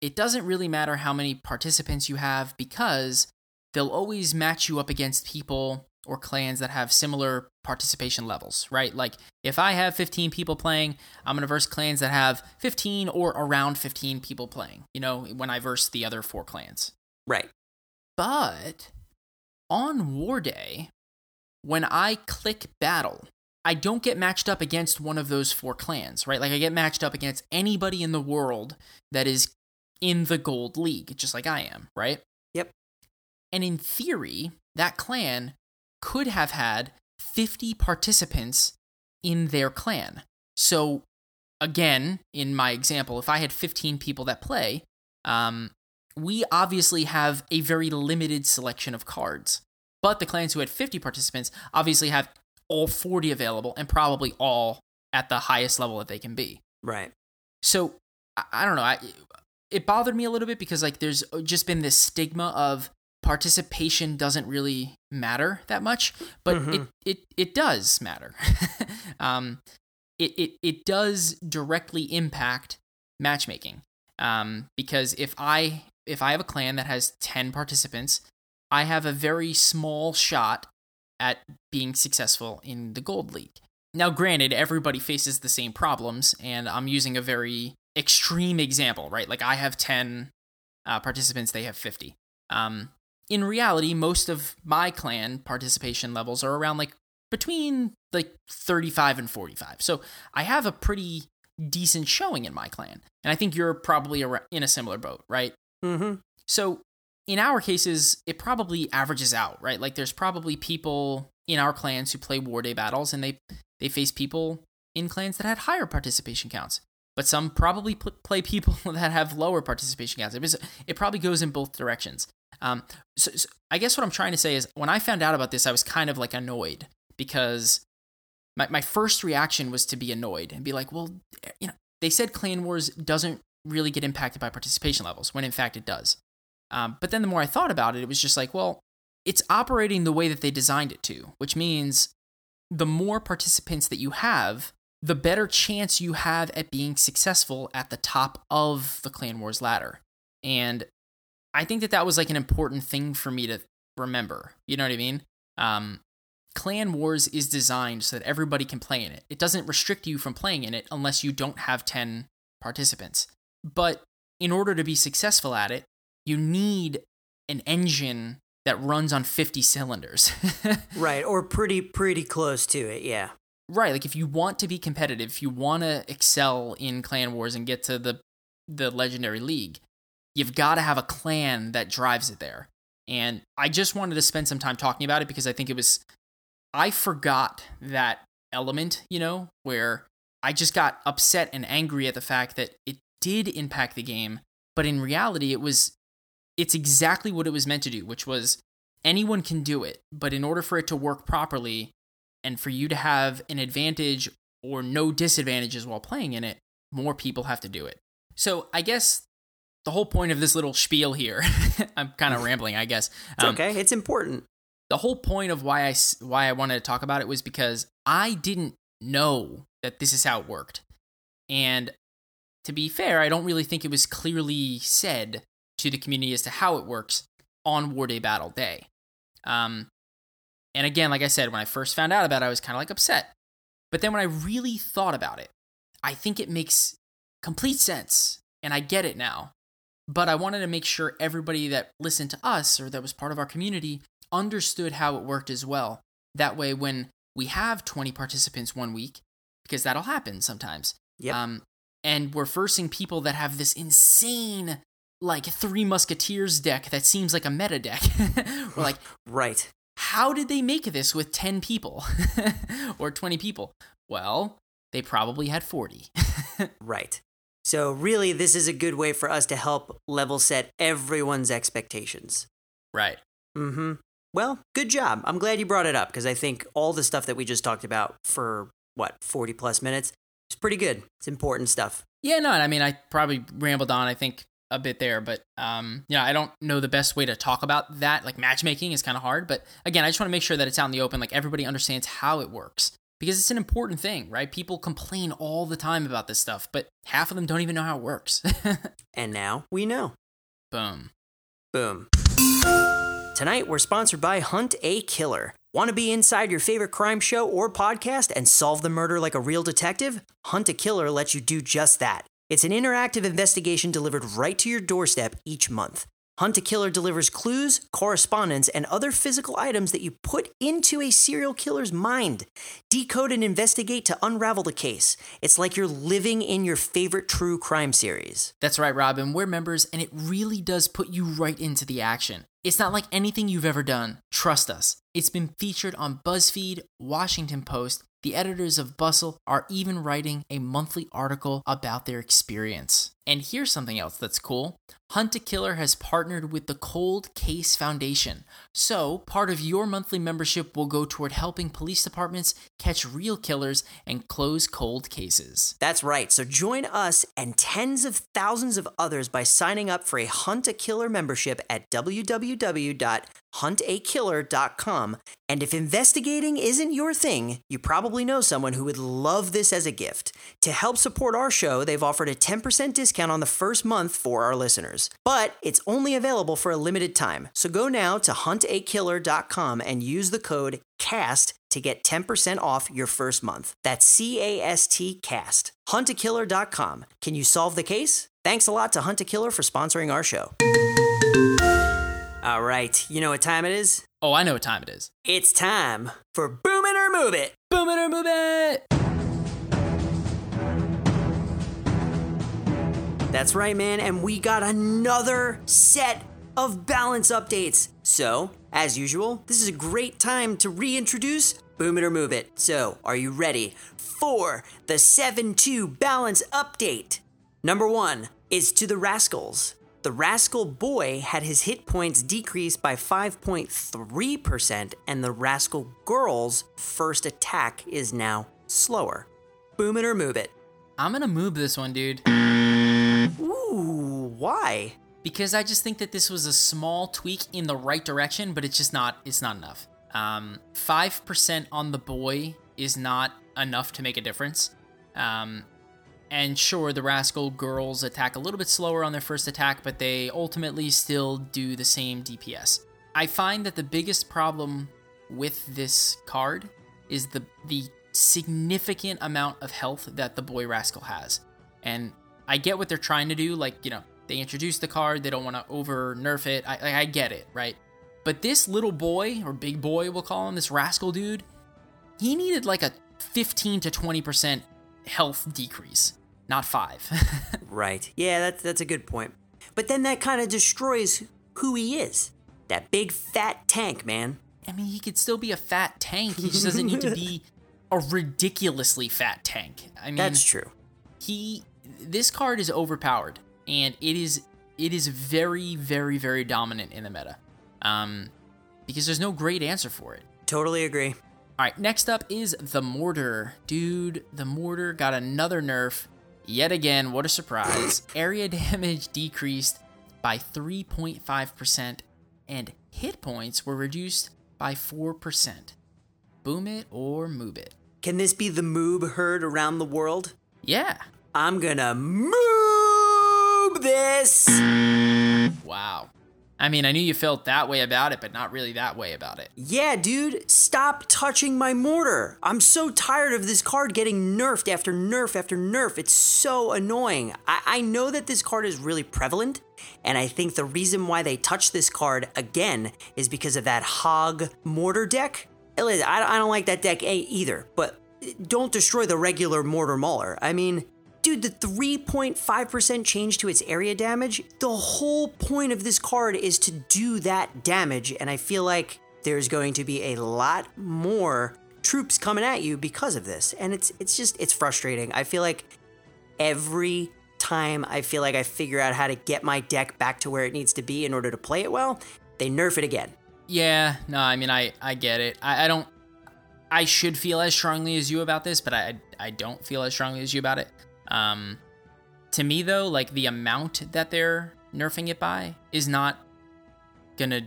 it doesn't really matter how many participants you have because they'll always match you up against people or clans that have similar participation levels, right? Like if I have 15 people playing, I'm going to verse clans that have 15 or around 15 people playing, you know, when I verse the other four clans. Right. But on War Day, when I click battle, I don't get matched up against one of those four clans, right? Like I get matched up against anybody in the world that is in the gold league, just like I am, right? Yep. And in theory, that clan could have had 50 participants in their clan. So, again, in my example, if I had 15 people that play, um, we obviously have a very limited selection of cards. But the clans who had 50 participants obviously have all 40 available and probably all at the highest level that they can be. Right. So I, I don't know. I, it bothered me a little bit because like there's just been this stigma of participation doesn't really matter that much, but mm-hmm. it, it it does matter. <laughs> um, it, it it does directly impact matchmaking. Um, because if I if I have a clan that has 10 participants I have a very small shot at being successful in the Gold League. Now, granted, everybody faces the same problems, and I'm using a very extreme example, right? Like I have 10 uh, participants, they have 50. Um, in reality, most of my clan participation levels are around like between like 35 and 45. So I have a pretty decent showing in my clan. And I think you're probably in a similar boat, right? Mm-hmm. So in our cases, it probably averages out, right? Like there's probably people in our clans who play War Day battles and they they face people in clans that had higher participation counts. But some probably pl- play people <laughs> that have lower participation counts. It, was, it probably goes in both directions. Um, so, so I guess what I'm trying to say is when I found out about this, I was kind of like annoyed because my, my first reaction was to be annoyed and be like, well, you know, they said Clan Wars doesn't really get impacted by participation levels when in fact it does. Um, but then the more I thought about it, it was just like, well, it's operating the way that they designed it to, which means the more participants that you have, the better chance you have at being successful at the top of the Clan Wars ladder. And I think that that was like an important thing for me to remember. You know what I mean? Um, Clan Wars is designed so that everybody can play in it. It doesn't restrict you from playing in it unless you don't have 10 participants. But in order to be successful at it, you need an engine that runs on 50 cylinders. <laughs> right, or pretty pretty close to it, yeah. Right, like if you want to be competitive, if you want to excel in clan wars and get to the the legendary league, you've got to have a clan that drives it there. And I just wanted to spend some time talking about it because I think it was I forgot that element, you know, where I just got upset and angry at the fact that it did impact the game, but in reality it was it's exactly what it was meant to do, which was anyone can do it, but in order for it to work properly and for you to have an advantage or no disadvantages while playing in it, more people have to do it. So I guess the whole point of this little spiel here, <laughs> I'm kind of <laughs> rambling, I guess. It's um, okay, it's important. The whole point of why I why I wanted to talk about it was because I didn't know that this is how it worked. And to be fair, I don't really think it was clearly said to the community as to how it works on War Day Battle Day. Um, and again, like I said, when I first found out about it, I was kind of like upset. But then when I really thought about it, I think it makes complete sense, and I get it now. But I wanted to make sure everybody that listened to us or that was part of our community understood how it worked as well. That way, when we have 20 participants one week, because that'll happen sometimes. Yep. Um, and we're forcing people that have this insane like three musketeers deck that seems like a meta deck. <laughs> We're like <laughs> right. how did they make this with 10 people? <laughs> Or 20 people? Well they probably had 40 right. So really this is a good way for us to help level set everyone's expectations. Right. Mm-hmm. Well good job. I'm glad you brought it up because i think all the stuff that we just talked about for what 40 plus minutes is pretty good. It's important stuff. Yeah, no, I mean, I probably rambled on. I think a bit there, but um, yeah, I don't know the best way to talk about that. Like matchmaking is kind of hard, but again, I just want to make sure that it's out in the open, like everybody understands how it works because it's an important thing, right? People complain all the time about this stuff, but half of them don't even know how it works. <laughs> and now we know. Boom. Boom. Tonight, we're sponsored by Hunt a Killer. Want to be inside your favorite crime show or podcast and solve the murder like a real detective? Hunt a Killer lets you do just that. It's an interactive investigation delivered right to your doorstep each month. Hunt a Killer delivers clues, correspondence, and other physical items that you put into a serial killer's mind. Decode and investigate to unravel the case. It's like you're living in your favorite true crime series. That's right, Robin. We're members, and it really does put you right into the action. It's not like anything you've ever done. Trust us. It's been featured on BuzzFeed, Washington Post, the editors of Bustle are even writing a monthly article about their experience. And here's something else that's cool Hunt a Killer has partnered with the Cold Case Foundation. So, part of your monthly membership will go toward helping police departments catch real killers and close cold cases. That's right. So, join us and tens of thousands of others by signing up for a Hunt a Killer membership at www.huntakiller.com. And if investigating isn't your thing, you probably know someone who would love this as a gift. To help support our show, they've offered a 10% discount on the first month for our listeners. But it's only available for a limited time. So go now to huntakiller.com and use the code CAST to get 10% off your first month. That's C A S T CAST. Huntakiller.com. Can you solve the case? Thanks a lot to Hunt a Killer for sponsoring our show. All right, you know what time it is? Oh, I know what time it is. It's time for Boom It or Move It. Boom It or Move It. That's right, man, and we got another set of balance updates. So, as usual, this is a great time to reintroduce Boom It or Move It. So, are you ready for the 7 2 balance update? Number one is to the Rascals. The Rascal Boy had his hit points decreased by 5.3%, and the Rascal Girl's first attack is now slower. Boom it or move it. I'm gonna move this one, dude. Ooh, why? Because I just think that this was a small tweak in the right direction, but it's just not it's not enough. Um, 5% on the boy is not enough to make a difference. Um, and sure, the Rascal girls attack a little bit slower on their first attack, but they ultimately still do the same DPS. I find that the biggest problem with this card is the the significant amount of health that the boy Rascal has. And I get what they're trying to do, like, you know, they introduce the card, they don't want to over nerf it. I, I get it, right? But this little boy, or big boy, we'll call him, this Rascal dude, he needed like a 15 to 20% health decrease, not five. <laughs> right. Yeah, that's, that's a good point. But then that kind of destroys who he is. That big fat tank, man. I mean, he could still be a fat tank. He just doesn't need to be <laughs> a ridiculously fat tank. I mean, that's true. He, this card is overpowered, and it is it is very, very, very dominant in the meta. Um, because there's no great answer for it. Totally agree. All right, next up is the mortar. Dude, the mortar got another nerf. Yet again, what a surprise. <coughs> Area damage decreased by 3.5%, and hit points were reduced by 4%. Boom it or move it. Can this be the moob heard around the world? Yeah. I'm gonna move this! Wow. I mean, I knew you felt that way about it, but not really that way about it. Yeah, dude, stop touching my mortar. I'm so tired of this card getting nerfed after nerf after nerf. It's so annoying. I, I know that this card is really prevalent, and I think the reason why they touched this card again is because of that hog mortar deck. I, I don't like that deck either, but don't destroy the regular mortar mauler. I mean, Dude, the 3.5% change to its area damage, the whole point of this card is to do that damage, and I feel like there's going to be a lot more troops coming at you because of this. And it's it's just it's frustrating. I feel like every time I feel like I figure out how to get my deck back to where it needs to be in order to play it well, they nerf it again. Yeah, no, I mean I I get it. I, I don't I should feel as strongly as you about this, but I I don't feel as strongly as you about it. Um, to me, though, like the amount that they're nerfing it by is not gonna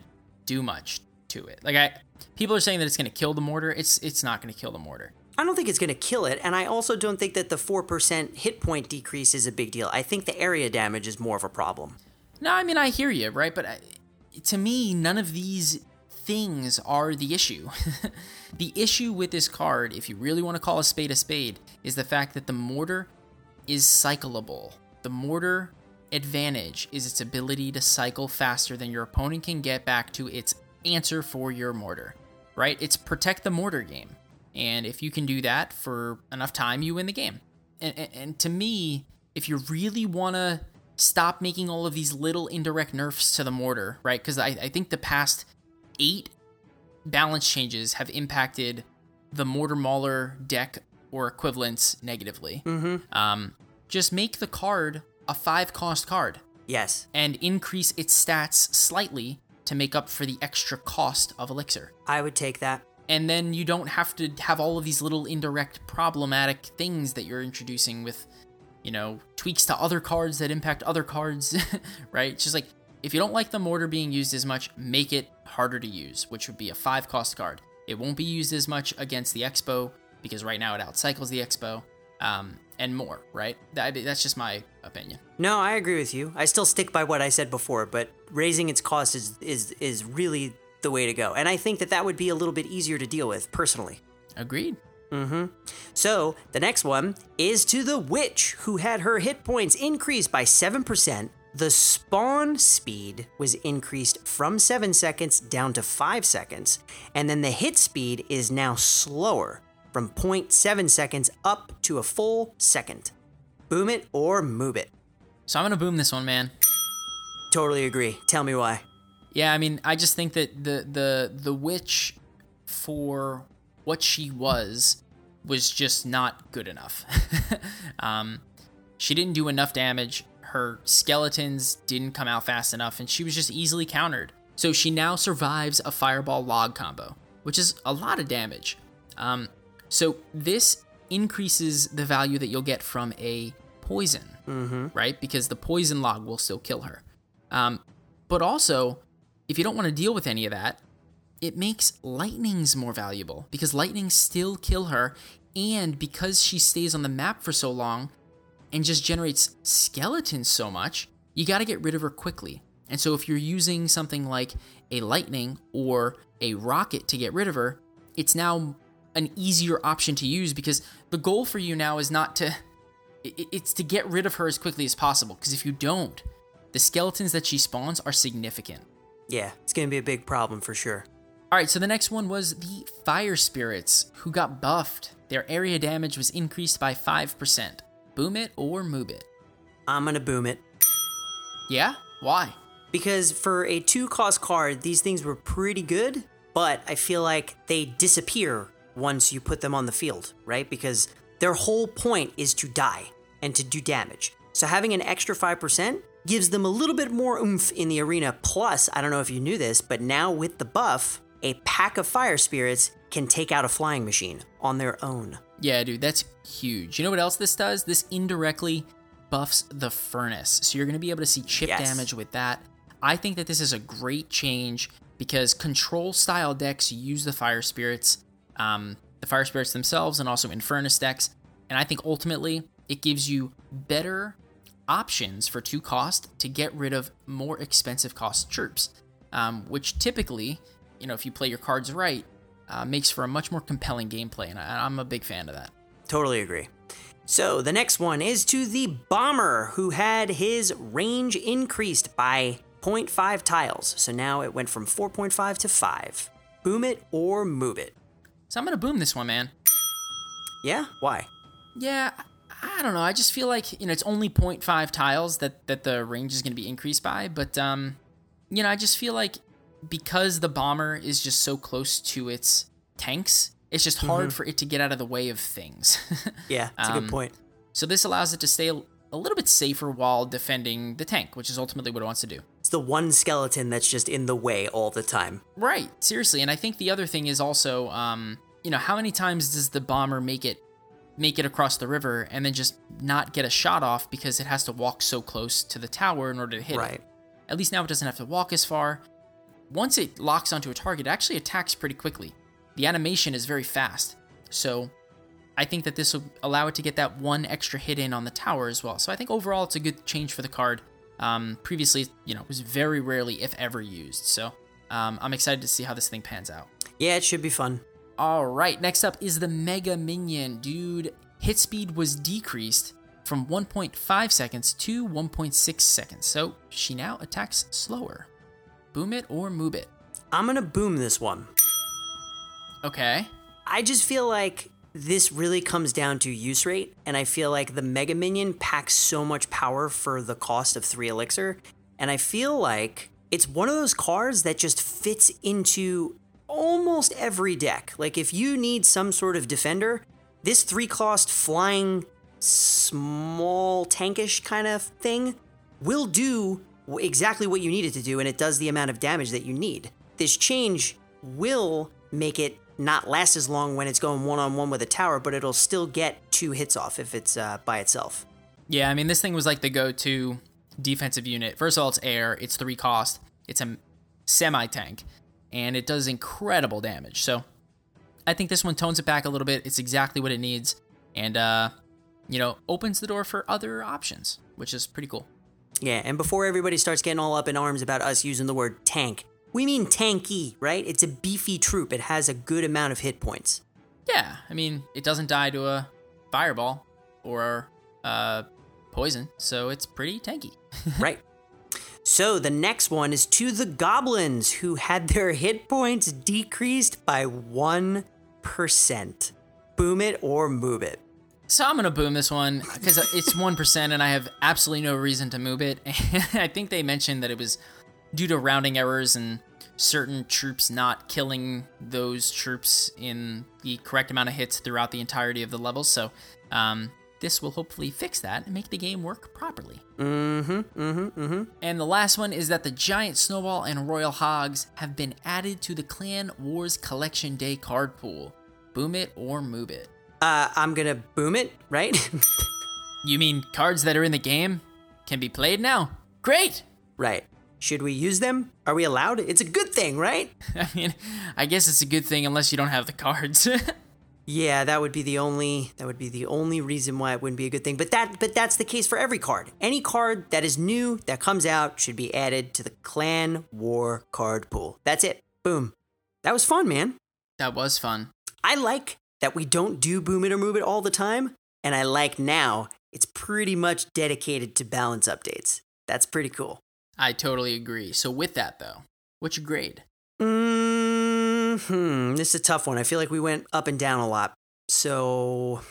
do much to it. Like I, people are saying that it's gonna kill the mortar. It's it's not gonna kill the mortar. I don't think it's going to kill it, and I also don't think that the 4% hit point decrease is a big deal. I think the area damage is more of a problem. No, I mean, I hear you, right? But I, to me, none of these things are the issue. <laughs> the issue with this card, if you really want to call a spade a spade, is the fact that the mortar is cyclable. The mortar advantage is its ability to cycle faster than your opponent can get back to its answer for your mortar, right? It's protect the mortar game. And if you can do that for enough time, you win the game. And, and, and to me, if you really want to stop making all of these little indirect nerfs to the mortar, right? Because I, I think the past eight balance changes have impacted the mortar mauler deck or equivalents negatively. Mm-hmm. Um, just make the card a five cost card. Yes. And increase its stats slightly to make up for the extra cost of Elixir. I would take that. And then you don't have to have all of these little indirect problematic things that you're introducing with, you know, tweaks to other cards that impact other cards, <laughs> right? It's just like, if you don't like the mortar being used as much, make it harder to use, which would be a five cost card. It won't be used as much against the X-Bow because right now it outcycles the X-Bow um, and more, right? That, that's just my opinion. No, I agree with you. I still stick by what I said before, but raising its cost is is is really the way to go. And I think that that would be a little bit easier to deal with personally. Agreed. Mm-hmm. So the next one is to the witch, who had her hit points increased by seven percent. The spawn speed was increased from 7 seconds down to 5 seconds, and then the hit speed is now slower from 0.7 seconds up to a full second. Boom it or move it. So I'm gonna boom this one, man. Totally agree. Tell me why. Yeah, I mean, I just think that the the the witch for what she was was just not good enough. <laughs> um, she didn't do enough damage. Her skeletons didn't come out fast enough, and she was just easily countered. So she now survives a fireball log combo, which is a lot of damage. Um, so this increases the value that you'll get from a poison, mm-hmm. right? Because the poison log will still kill her. Um, but also, if you don't want to deal with any of that, it makes lightnings more valuable because lightnings still kill her And because she stays on the map for so long and just generates skeletons so much, you got to get rid of her quickly. And so if you're using something like a lightning or a rocket to get rid of her, it's now an easier option to use because the goal for you now is not to it's to get rid of her as quickly as possible because if you don't, the skeletons that she spawns are significant. Yeah, it's to be a big problem for sure. All right, so the next one was the fire spirits who got buffed. Their area damage was increased by 5%. Boom it or move it. I'm to boom it. Yeah? Why? Because for a two cost card, these things were pretty good, but I feel like they disappear once you put them on the field, right? Because their whole point is to die and to do damage. So having an extra 5% gives them a little bit more oomph in the arena. Plus, I don't know if you knew this, but now with the buff, a pack of fire spirits can take out a flying machine on their own. Yeah, dude, that's huge. You know what else this does? This indirectly buffs the furnace. So you're going to be able to see chip yes. damage with that. I think that this is a great change because control style decks use the fire spirits, um, the fire spirits themselves, and also Infernus decks. And I think ultimately it gives you better options for two cost to get rid of more expensive cost troops, um, which typically, you know, if you play your cards right, uh, makes for a much more compelling gameplay. And I, I'm a big fan of that. Totally agree. So the next one is to the Bomber, who had his range increased by 0.5 tiles. So now it went from 4.5 to 5. Boom it or move it. So I'm gonna boom this one, man. Yeah? Why? Yeah, I don't know. I just feel like you know it's only 0.5 tiles that that the range is gonna be increased by, but um, you know I just feel like because the bomber is just so close to its tanks, it's just hard mm-hmm. for it to get out of the way of things. <laughs> yeah, that's um, a good um, point. So this allows it to stay a little bit safer while defending the tank, which is ultimately what it wants to do. The one skeleton that's just in the way all the time. Right, seriously. And I think the other thing is also, um, you know, how many times does the bomber make it make it across the river and then just not get a shot off because it has to walk so close to the tower in order to hit it. right. it? At least now it doesn't have to walk as far. Once it locks onto a target, it actually attacks pretty quickly. The animation is very fast. So I think that this will allow it to get that one extra hit in on the tower as well. So I think overall it's a good change for the card. Um, previously, you know, was very rarely, if ever, used. So um, I'm excited to see how this thing pans out. Yeah, it should be fun. All right, next up is the Mega Minion. Dude, hit speed was decreased from 1.5 seconds to 1.6 seconds. So she now attacks slower. Boom it or move it. I'm going to boom this one. Okay. I just feel like this really comes down to use rate, and I feel like the Mega Minion packs so much power for the cost of three elixir, and I feel like it's one of those cards that just fits into almost every deck. Like if you need some sort of defender, this three cost flying small tankish kind of thing will do exactly what you need it to do, and it does the amount of damage that you need. This change will make it not last as long when it's going one on one with a tower, but it'll still get two hits off if it's uh, by itself. Yeah, I mean, this thing was like the go to defensive unit. First of all, it's air, it's three cost, it's a semi tank, and it does incredible damage. So I think this one tones it back a little bit. It's exactly what it needs, and, uh, you know, opens the door for other options, which is pretty cool. Yeah, and before everybody starts getting all up in arms about us using the word tank, we mean tanky, right? It's a beefy troop. It has a good amount of hit points. Yeah, I mean, it doesn't die to a fireball or uh, poison, so it's pretty tanky. <laughs> right. So the next one is to the goblins who had their hit points decreased by 1%. Boom it or move it. So I'm gonna boom this one because it's one percent, and I have absolutely no reason to move it. <laughs> I think they mentioned that it was due to rounding errors and certain troops not killing those troops in the correct amount of hits throughout the entirety of the levels. So, um, this will hopefully fix that and make the game work properly. Mm-hmm, mm-hmm, mm-hmm. And the last one is that the Giant Snowball and Royal Hogs have been added to the Clan Wars Collection Day card pool. Boom it or move it. Uh, I'm gonna boom it, right? <laughs> you mean cards that are in the game can be played now? Great! Right. Should we use them? Are we allowed? It's a good thing, right? <laughs> I mean, I guess it's a good thing unless you don't have the cards. <laughs> Yeah, that would be the only that would be the only reason why it wouldn't be a good thing. But that but that's the case for every card. Any card that is new that comes out should be added to the Clan War card pool. That's it. Boom. That was fun, man. That was fun. I like that we don't do boom it or move it all the time, and I like now it's pretty much dedicated to balance updates. That's pretty cool. I totally agree. So with that though, what's your grade? Hmm, this is a tough one. I feel like we went up and down a lot. So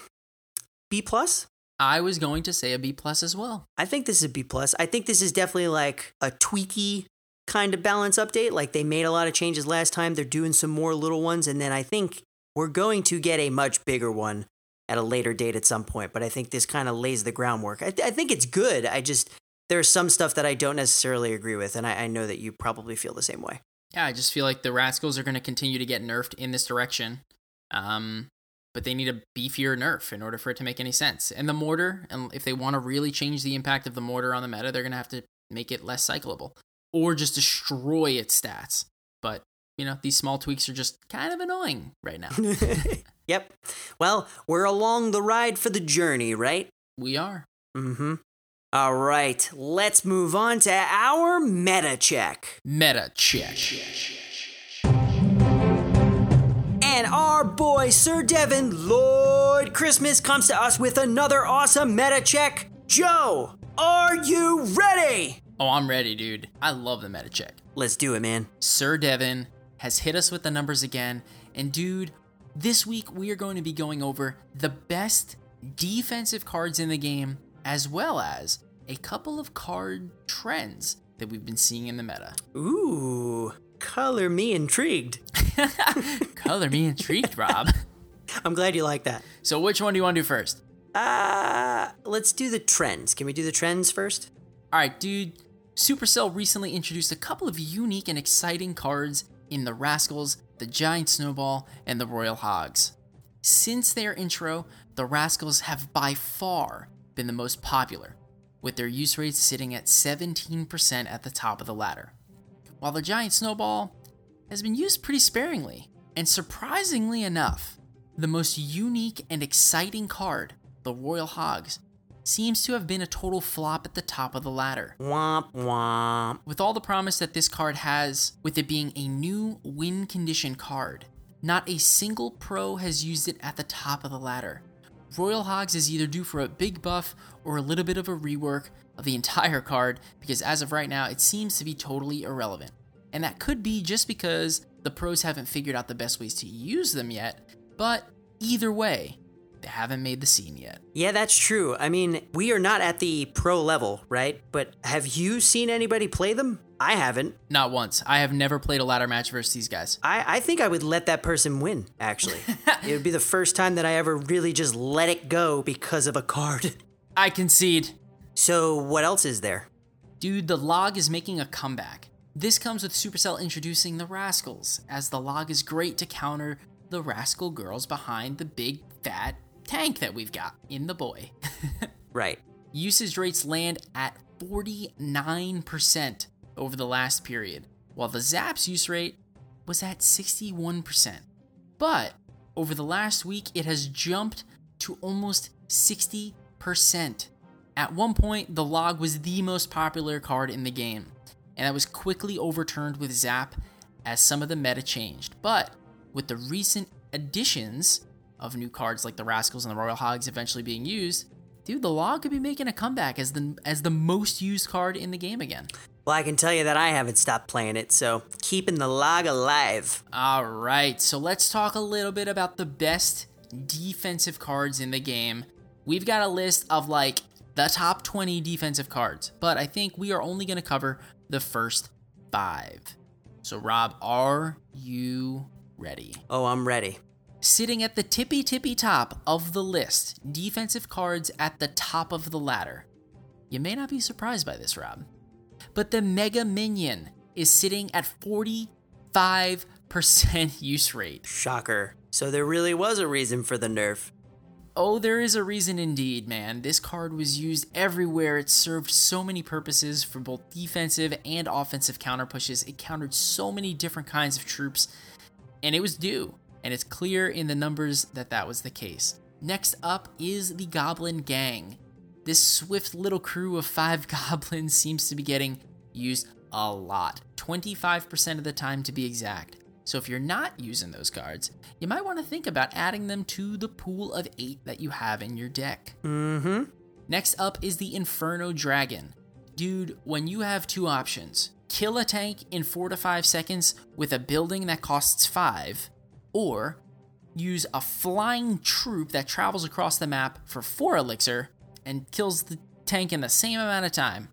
B plus? I was going to say a B plus as well. I think this is a B plus. I think this is definitely like a tweaky kind of balance update. Like they made a lot of changes last time. They're doing some more little ones, and then I think we're going to get a much bigger one at a later date at some point. But I think this kind of lays the groundwork. I, th- I think it's good. I just there's some stuff that I don't necessarily agree with, and I, I know that you probably feel the same way. Yeah, I just feel like the Rascals are going to continue to get nerfed in this direction. Um, but they need a beefier nerf in order for it to make any sense. And the mortar, and if they want to really change the impact of the mortar on the meta, they're going to have to make it less cyclable or just destroy its stats. But, you know, these small tweaks are just kind of annoying right now. <laughs> <laughs> yep. Well, we're along the ride for the journey, right? we are. Mm hmm. All right, let's move on to our meta check. Meta check. And our boy, Sir Devin Lloyd Christmas, comes to us with another awesome meta check. Joe, are you ready? Oh, I'm ready, dude. I love the meta check. Let's do it, man. Sir Devin has hit us with the numbers again. And dude, this week we are going to be going over the best defensive cards in the game, as well as a couple of card trends that we've been seeing in the meta. Ooh, color me intrigued. <laughs> Color me intrigued, Rob. <laughs> I'm glad you like that. So, which one do you want to do first? Uh, let's do the trends. Can we do the trends first? All right, dude. Supercell recently introduced a couple of unique and exciting cards in the Rascals, the Giant Snowball, and the Royal Hogs. Since their intro, the Rascals have by far been the most popular, with their use rates sitting at 17% at the top of the ladder. While the Giant Snowball has been used pretty sparingly, and surprisingly enough, the most unique and exciting card, the Royal Hogs, seems to have been a total flop at the top of the ladder. Womp womp. With all the promise that this card has, with it being a new win condition card, not a single pro has used it at the top of the ladder. Royal Hogs is either due for a big buff or a little bit of a rework of the entire card because as of right now, it seems to be totally irrelevant. And that could be just because the pros haven't figured out the best ways to use them yet, but either way, haven't made the scene yet. Yeah, that's true. I mean, we are not at the pro level, right? But have you seen anybody play them? I haven't. Not once. I have never played a ladder match versus these guys. I, I think I would let that person win, actually. <laughs> it would be the first time that I ever really just let it go because of a card. I concede. So, what else is there? Dude, the log is making a comeback. This comes with Supercell introducing the Rascals, as the log is great to counter the Rascal girls behind the big fat tank that we've got in the boy. <laughs> Right. Usage rates land at 49% over the last period, while the Zaps use rate was at 61%. But over the last week, it has jumped to almost 60%. At one point, the log was the most popular card in the game, and that was quickly overturned with Zap as some of the meta changed. But with the recent additions of new cards like the Rascals and the Royal Hogs eventually being used, dude, the log could be making a comeback as the as the most used card in the game again. Well, I can tell you that I haven't stopped playing it, so keeping the log alive. All right, so let's talk a little bit about the best defensive cards in the game. We've got a list of like the top 20 defensive cards, but I think we are only going to cover the first five. So, Rob, are you ready? Oh, I'm ready. Sitting at the tippy tippy top of the list, defensive cards at the top of the ladder. You may not be surprised by this, Rob, but the Mega Minion is sitting at 45% <laughs> use rate. Shocker. So there really was a reason for the nerf. Oh, there is a reason indeed, man. This card was used everywhere. It served so many purposes for both defensive and offensive counter pushes. It countered so many different kinds of troops, and it was due. And it's clear in the numbers that that was the case. Next up is the Goblin Gang. This swift little crew of five <laughs> goblins seems to be getting used a lot, 25% of the time to be exact. So if you're not using those cards, you might want to think about adding them to the pool of eight that you have in your deck. Mm hmm. Next up is the Inferno Dragon. Dude, when you have two options kill a tank in 4 to 5 seconds with a building that costs 5, or use a flying troop that travels across the map for 4 elixir and kills the tank in the same amount of time,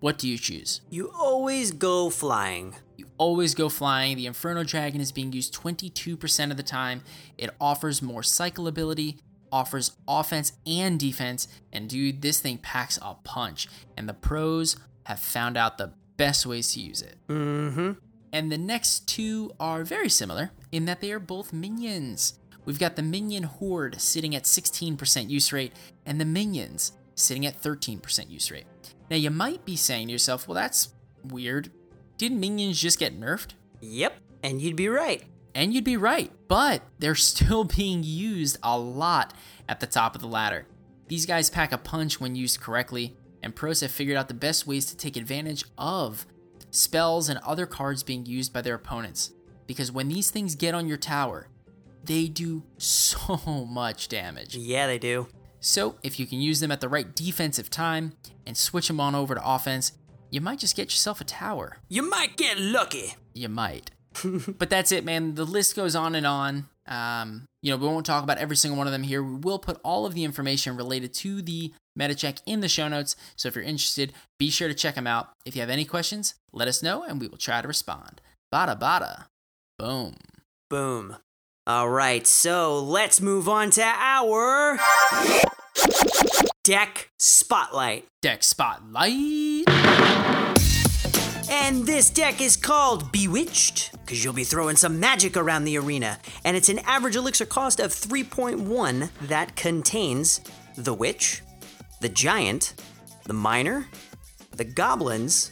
what do you choose? You always go flying. You always go flying. The Inferno Dragon is being used 22% of the time. It offers more cycle ability, offers offense and defense, and dude, this thing packs a punch. And the pros have found out the best ways to use it. Mm hmm. And the next two are very similar in that they are both minions. We've got the Minion Horde sitting at 16% use rate, and the Minions sitting at 13% use rate. Now, you might be saying to yourself, well, that's weird. Didn't Minions just get nerfed? Yep, and you'd be right. And you'd be right, but they're still <laughs> being used a lot at the top of the ladder. These guys pack a punch when used correctly, and pros have figured out the best ways to take advantage of spells and other cards being used by their opponents. Because when these things get on your tower, they do so <laughs> much damage. Yeah, they do. So, if you can use them at the right defensive time and switch them on over to offense, you might just get yourself a tower. You might get lucky. You might. <laughs> but that's it, man. The list goes on and on. Um, you know, we won't talk about every single one of them here. We will put all of the information related to the meta check in the show notes. So if you're interested, be sure to check them out. If you have any questions, let us know and we will try to respond. Bada bada. Boom. Boom. All right, so let's move on to our deck spotlight. Deck spotlight. And this deck is called Bewitched, because you'll be throwing some magic around the arena. And it's an average elixir cost of 3.1 that contains the Witch, the Giant, the Miner, the Goblins,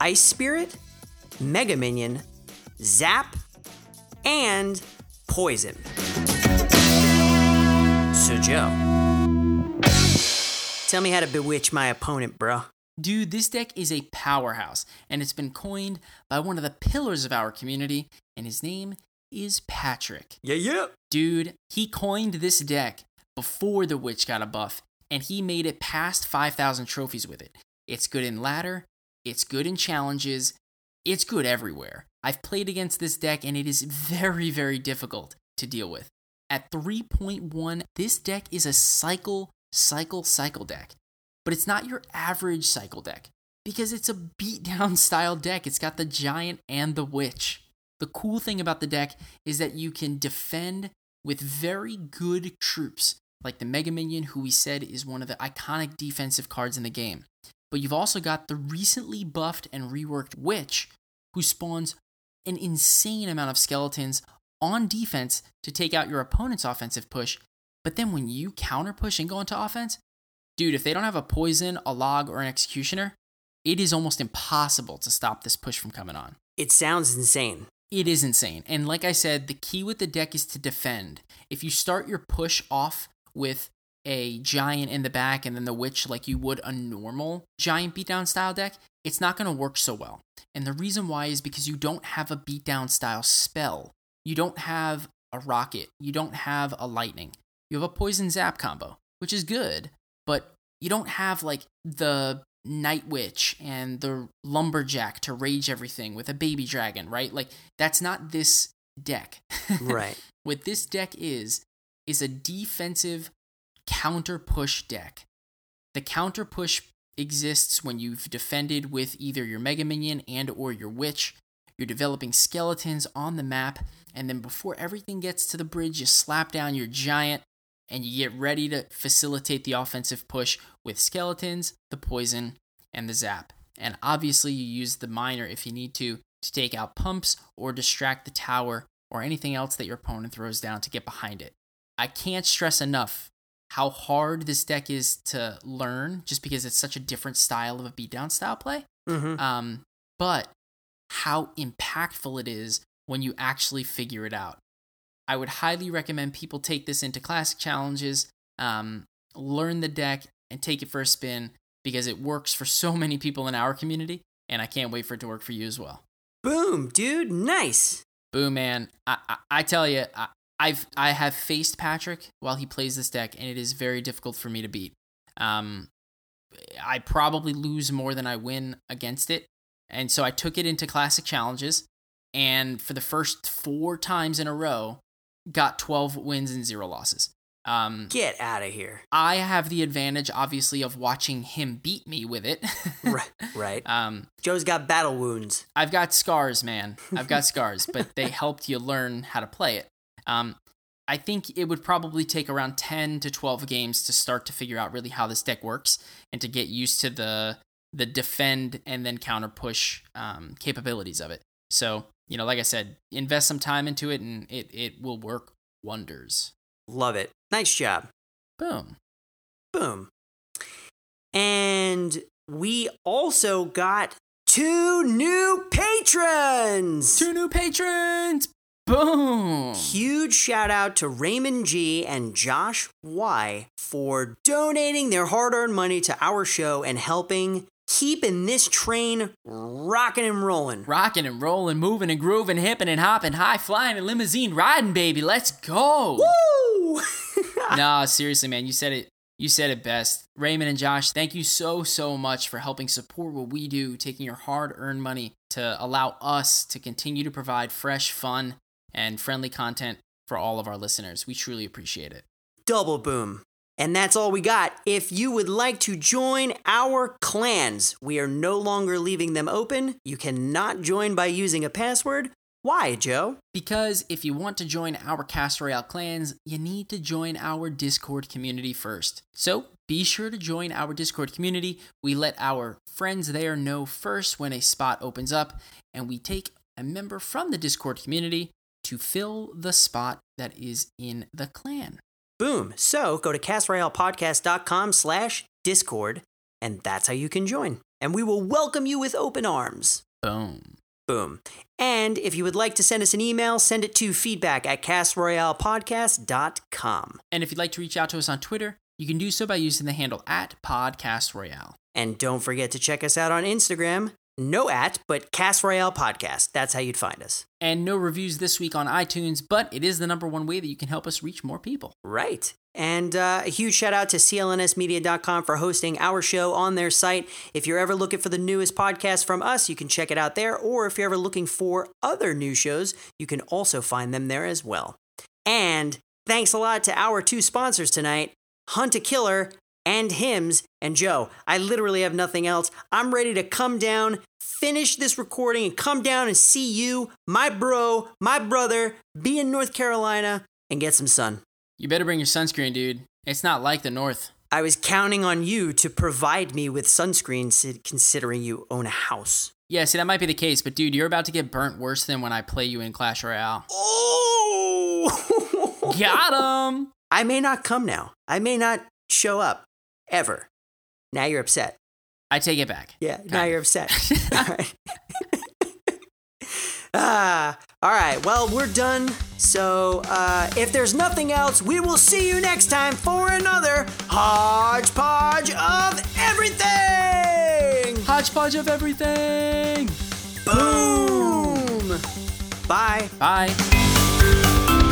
Ice Spirit, Mega Minion, Zap, and Poison. So, Joe, tell me how to bewitch my opponent, bro. Dude, this deck is a powerhouse, and it's been coined by one of the pillars of our community, and his name is Patrick. Yeah, yeah. Dude, he coined this deck before the Witch got a buff, and he made it past 5,000 trophies with it. It's good in ladder, it's good in challenges, it's good everywhere. I've played against this deck, and it is very, very difficult to deal with. At 3.1, this deck is a cycle, cycle, cycle deck but it's not your average cycle deck because it's a beatdown <laughs> style deck. It's got the giant and the witch. The cool thing about the deck is that you can defend with very good troops, like the Mega Minion, who we said is one of the iconic defensive cards in the game. But you've also got the recently buffed and reworked Witch, who spawns an insane amount of skeletons on defense to take out your opponent's offensive push. But then when you counter push and go into offense, dude, if they don't have a poison, a log, or an executioner, it is almost impossible to stop this push from coming on. It sounds insane. It is insane. And like I said, the key with the deck is to defend. If you start your push off with a giant in the back and then the witch like you would a normal giant beatdown style deck, it's not going to work so well. And the reason why is because you don't have a beatdown style spell. You don't have a rocket. You don't have a lightning. You have a poison zap combo, which is good, but you don't have like the night witch and the lumberjack to rage everything with a baby dragon, right? Like that's not this deck. <laughs> Right. what this deck is is a defensive counter push deck. The counter push exists when you've defended with either your mega minion and or your witch. You're developing skeletons on the map and then before everything gets to the bridge you slap down your giant and you get ready to facilitate the offensive push with skeletons, the poison, and the zap. And obviously, you use the miner if you need to to take out pumps or distract the tower or anything else that your opponent throws down to get behind it. I can't stress enough how hard this deck is to learn just because it's such a different style of a beatdown style play. Mm-hmm. Um, but how impactful it is when you actually figure it out. I would highly recommend people take this into classic challenges, um, learn the deck, and take it for a spin because it works for so many people in our community, and I can't wait for it to work for you as well. Boom, dude, nice. Boom, man! I I, I tell you, I, I've I have faced Patrick while he plays this deck, and it is very difficult for me to beat. Um, I probably lose more than I win against it, and so I took it into classic challenges, and for the first four times in a row, got 12 wins and zero losses. Um, Get out of here. I have the advantage, obviously, of watching him beat me with it. <laughs> right, right. Um, Joe's got battle wounds. I've got scars, man. I've got scars, but they helped you learn how to play it. Um, I think it would probably take around 10 to 12 games to start to figure out really how this deck works and to get used to the the defend and then counter push um, capabilities of it. So, you know, like I said, invest some time into it and it, it will work wonders. Love it. Nice job. Boom. Boom. And we also got two new patrons. Two new patrons. Boom. Huge shout out to Raymond G and Josh Y for donating their hard earned money to our show and helping keeping this train rocking and rolling. Rocking and rolling, moving and grooving, hipping and hopping, high flying and limousine riding, baby. Let's go. Woo! <laughs> no, seriously, man, you said it. You said it best. Raymond and Josh, thank you so, so much for helping support what we do, taking your hard earned money to allow us to continue to provide fresh, fun, and friendly content for all of our listeners. We truly appreciate it. Double boom. And that's all we got. If you would like to join our clans, we are no longer leaving them open. You cannot join by using a password. Why, Joe? Because if you want to join our Cast Royale clans, you need to join our Discord community first. So be sure to join our Discord community. We let our friends there know first when a spot opens up, and we take a member from the Discord community to fill the spot that is in the clan. Boom. So go to castroyalepodcast.com slash discord, and that's how you can join. And we will welcome you with open arms. Boom. Boom. And if you would like to send us an email, send it to feedback at castroyalepodcast.com. And if you'd like to reach out to us on Twitter, you can do so by using the handle at Podcast Royale. And don't forget to check us out on Instagram. No at, but Cast Royale Podcast. That's how you'd find us. And no reviews this week on iTunes, but it is the number one way that you can help us reach more people. Right. And uh, a huge shout out to clnsmedia.com for hosting our show on their site. If you're ever looking for the newest podcast from us, you can check it out there. Or if you're ever looking for other new shows, you can also find them there as well. And thanks a lot to our two sponsors tonight Hunt a Killer and Hims. And Joe, I literally have nothing else. I'm ready to come down, finish this recording, and come down and see you, my bro, my brother, be in North Carolina and get some sun. You better bring your sunscreen, dude. It's not like the North. I was counting on you to provide me with sunscreen considering you own a house. Yeah, see, that might be the case, but dude, you're about to get burnt worse than when I play you in Clash Royale. Oh! <laughs> Got him! I may not come now. I may not show up ever. Now you're upset. I take it back. Yeah, now you're upset. all right. <laughs> <laughs> ah, all right. Well, we're done. So, uh, if there's nothing else, we will see you next time for another hodgepodge of everything. Hodgepodge of everything. Boom. Bye. Bye.